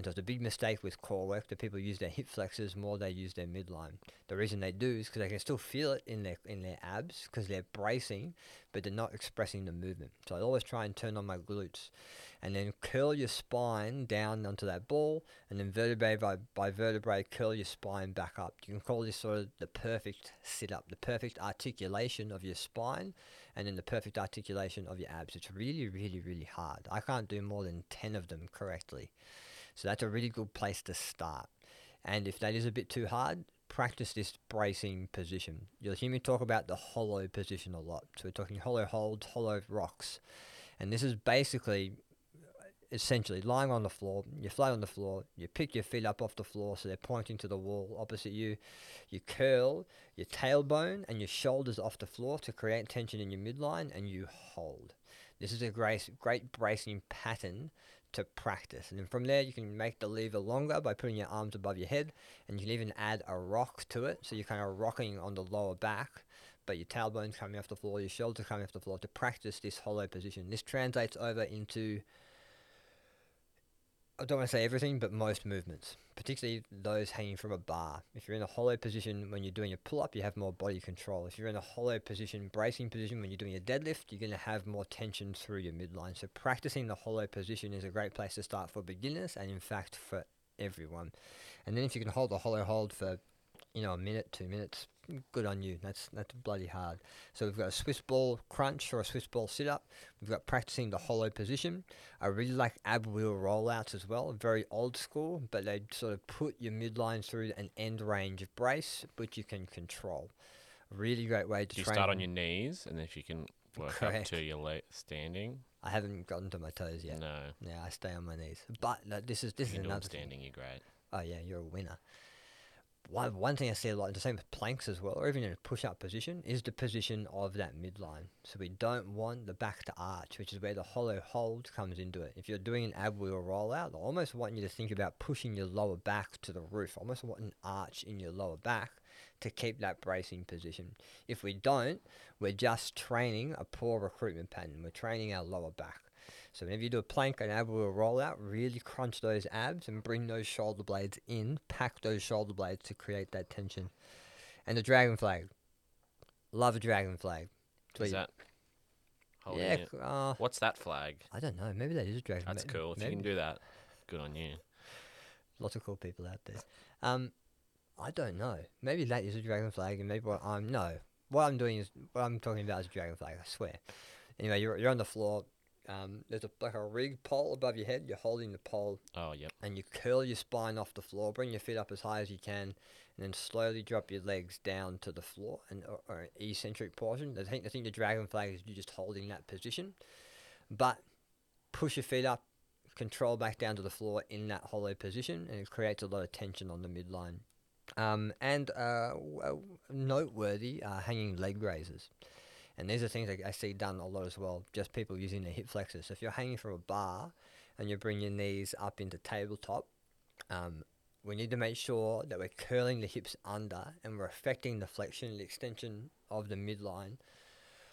And so it's a big mistake with core work that people use their hip flexors more than they use their midline. The reason they do is because they can still feel it in their in their abs because they're bracing, but they're not expressing the movement. So I always try and turn on my glutes, and then curl your spine down onto that ball, and then vertebrae by, by vertebrae curl your spine back up. You can call this sort of the perfect sit up, the perfect articulation of your spine, and then the perfect articulation of your abs. It's really, really, really hard. I can't do more than ten of them correctly. So that's a really good place to start. And if that is a bit too hard, practice this bracing position. You'll hear me talk about the hollow position a lot. So we're talking hollow holds, hollow rocks. And this is basically essentially lying on the floor, you're flat on the floor, you pick your feet up off the floor so they're pointing to the wall opposite you. You curl your tailbone and your shoulders off the floor to create tension in your midline and you hold. This is a great, great bracing pattern to practice. And then from there, you can make the lever longer by putting your arms above your head, and you can even add a rock to it. So you're kind of rocking on the lower back, but your tailbone's coming off the floor, your shoulders coming off the floor to practice this hollow position. This translates over into, I don't want to say everything, but most movements, particularly those hanging from a bar. If you're in a hollow position when you're doing a pull up, you have more body control. If you're in a hollow position, bracing position when you're doing a deadlift, you're going to have more tension through your midline. So, practicing the hollow position is a great place to start for beginners and, in fact, for everyone. And then, if you can hold the hollow hold for you know, a minute, two minutes, good on you. That's that's bloody hard. So we've got a Swiss ball crunch or a Swiss ball sit up. We've got practicing the hollow position. I really like ab wheel rollouts as well. Very old school, but they sort of put your midline through an end range brace, which you can control. Really great way to Do you train. start on your knees, and if you can work up to your le- standing? I haven't gotten to my toes yet. No. Yeah, I stay on my knees. But no, this is this You is can do 'em another thing. You're great. Oh yeah, you're a winner. One one thing I see a lot, the same with planks as well, or even in a push-up position, is the position of that midline. So we don't want the back to arch, which is where the hollow hold comes into it. If you're doing an ab wheel rollout, I almost want you to think about pushing your lower back to the roof. I almost want an arch in your lower back to keep that bracing position. If we don't, we're just training a poor recruitment pattern. We're training our lower back. So whenever you do a plank and ab wheel rollout, really crunch those abs and bring those shoulder blades in. Pack those shoulder blades to create that tension. And the dragon flag. Love a dragon flag. Where Is that yeah, uh, What's that flag? I don't know. Maybe that is a dragon. That's ma- cool. If you can do that, good on you. Lots of cool people out there. Um, I don't know. Maybe that is a dragon flag, and maybe what I'm no. What I'm doing is what I'm talking about is a dragon flag. I swear. Anyway, you're you're on the floor. Um, there's a like a rig pole above your head. You're holding the pole, Oh, yep. and you curl your spine off the floor. Bring your feet up as high as you can, and then slowly drop your legs down to the floor and or, or an eccentric portion. I think I think the dragon flag is you just holding that position, but push your feet up, control back down to the floor in that hollow position, and it creates a lot of tension on the midline. Um, and uh, uh, noteworthy uh, hanging leg raises. And these are things I, I see done a lot as well, just people using their hip flexors. So if you're hanging from a bar and you bring your knees up into tabletop, um, we need to make sure that we're curling the hips under and we're affecting the flexion and extension of the midline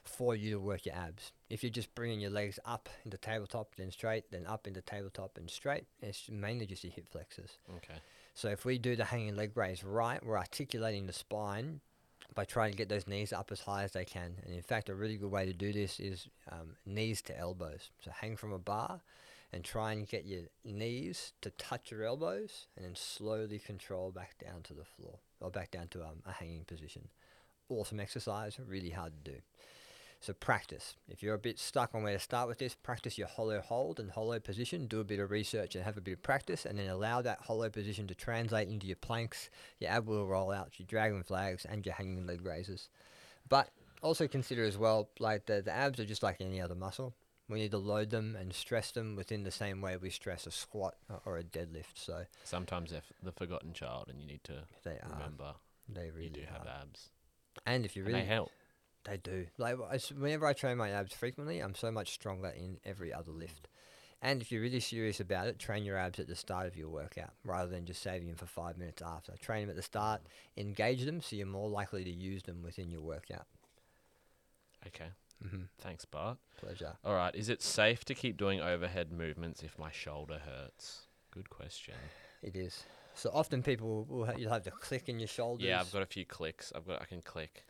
for you to work your abs. If you're just bringing your legs up into tabletop, then straight, then up into tabletop and straight, it's mainly just your hip flexors. Okay. So if we do the hanging leg raise right, we're articulating the spine by trying to get those knees up as high as they can. And in fact, a really good way to do this is um, knees to elbows. So hang from a bar and try and get your knees to touch your elbows and then slowly control back down to the floor or back down to um, a hanging position. Awesome exercise, really hard to do. So practice. If you're a bit stuck on where to start with this, practice your hollow hold and hollow position. Do a bit of research and have a bit of practice, and then allow that hollow position to translate into your planks, your ab wheel rollouts, your dragon flags, and your hanging leg raises. But also consider as well, like the, the abs are just like any other muscle. We need to load them and stress them within the same way we stress a squat or- a deadlift. So Sometimes they're f- the forgotten child, and you need to they are. remember They really you do have abs. And if you And really they help. They do. Like I whenever I train my abs frequently, I'm so much stronger in every other lift. And if you're really serious about it, train your abs at the start of your workout rather than just saving them for five minutes after. Train them at the start, engage them so you're more likely to use them within your workout. Okay. hmm Thanks, Bart. Pleasure. All right. Is it safe to keep doing overhead movements if my shoulder hurts? Good question. It is. So often people will ha- you'll have the click in your shoulders. Yeah, I've got a few clicks. I've got. I can click.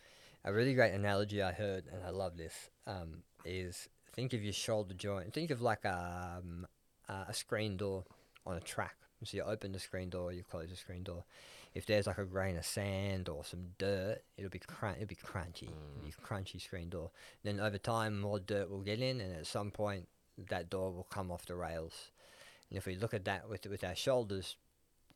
A really great analogy I heard, and I love this, um, is think of your shoulder joint. Think of like a, um, a screen door on a track. So you open the screen door, you close the screen door. If there's like a grain of sand or some dirt, it'll be crun- it'll be crunchy. It'll be crunchy screen door. Then over time, more dirt will get in, and at some point, that door will come off the rails. And if we look at that with with our shoulders,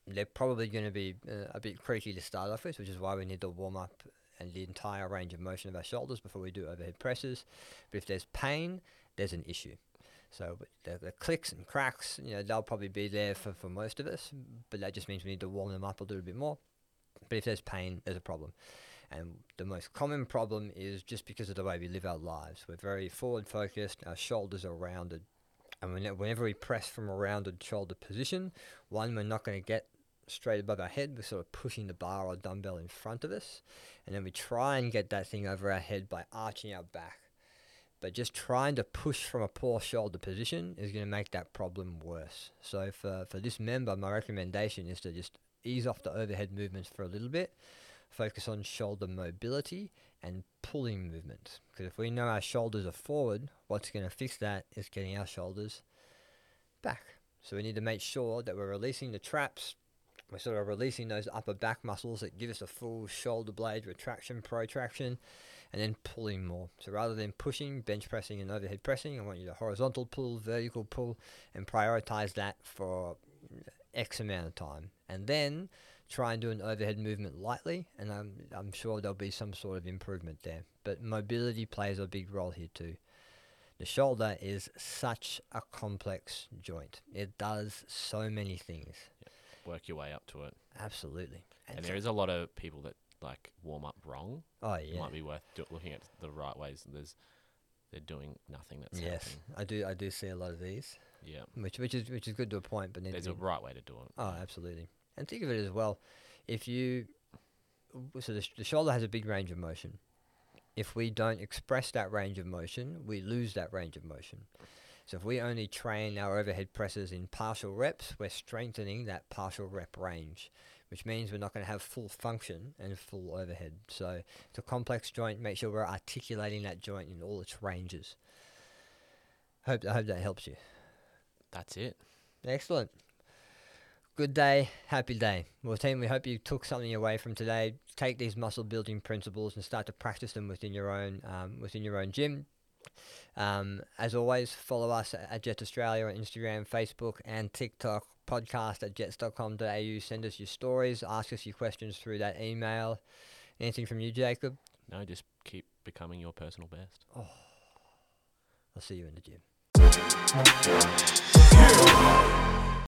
they're probably going to be uh, a bit creaky to start off with, which is why we need to warm up and the entire range of motion of our shoulders before we do overhead presses. But if there's pain, there's an issue. So the, the clicks and cracks, you know, they'll probably be there for, for most of us, but that just means we need to warm them up a little bit more. But if there's pain, there's a problem. And the most common problem is just because of the way we live our lives. We're very forward focused, our shoulders are rounded. And whenever we press from a rounded shoulder position, one, we're not going to get straight above our head. We're sort of pushing the bar or dumbbell in front of us. And then we try and get that thing over our head by arching our back. But just trying to push from a poor shoulder position is going to make that problem worse. So for, for this member, my recommendation is to just ease off the overhead movements for a little bit, focus on shoulder mobility and pulling movements. Because if we know our shoulders are forward, what's going to fix that is getting our shoulders back. So we need to make sure that we're releasing the traps, we're sort of releasing those upper back muscles that give us a full shoulder blade retraction, protraction, and then pulling more. So rather than pushing, bench pressing, and overhead pressing, I want you to horizontal pull, vertical pull, and prioritize that for X amount of time. And then try and do an overhead movement lightly, and I'm, I'm sure there'll be some sort of improvement there. But mobility plays a big role here too. The shoulder is such a complex joint. It does so many things. Work your way up to it. Absolutely. And so- there is a lot of people that like warm up wrong. oh yeah, It might be worth do- looking at the right ways. There's they're doing nothing that's Yes, helping. I do. I do see a lot of these, Yeah. which which is which is good to a point, but There's a right way to do it. oh, absolutely. And think of it as well. If you so the, sh- the shoulder has a big range of motion. If we don't express that range of motion, we lose that range of motion. So if we only train our overhead presses in partial reps, we're strengthening that partial rep range, which means we're not going to have full function and full overhead. So it's a complex joint. Make sure we're articulating that joint in all its ranges. Hope I hope that helps you. That's it. Excellent. Good day, happy day. Well, team, we hope you took something away from today. Take these muscle building principles and start to practice them within your own um, within your own gym. Um, as always, follow us at Jetts Australia on Instagram, Facebook, and TikTok. Podcast at jetts.com.au. Send us your stories. Ask us your questions through that email. Anything from you, Jacob? No, just keep becoming your personal best. I'll see you in the gym.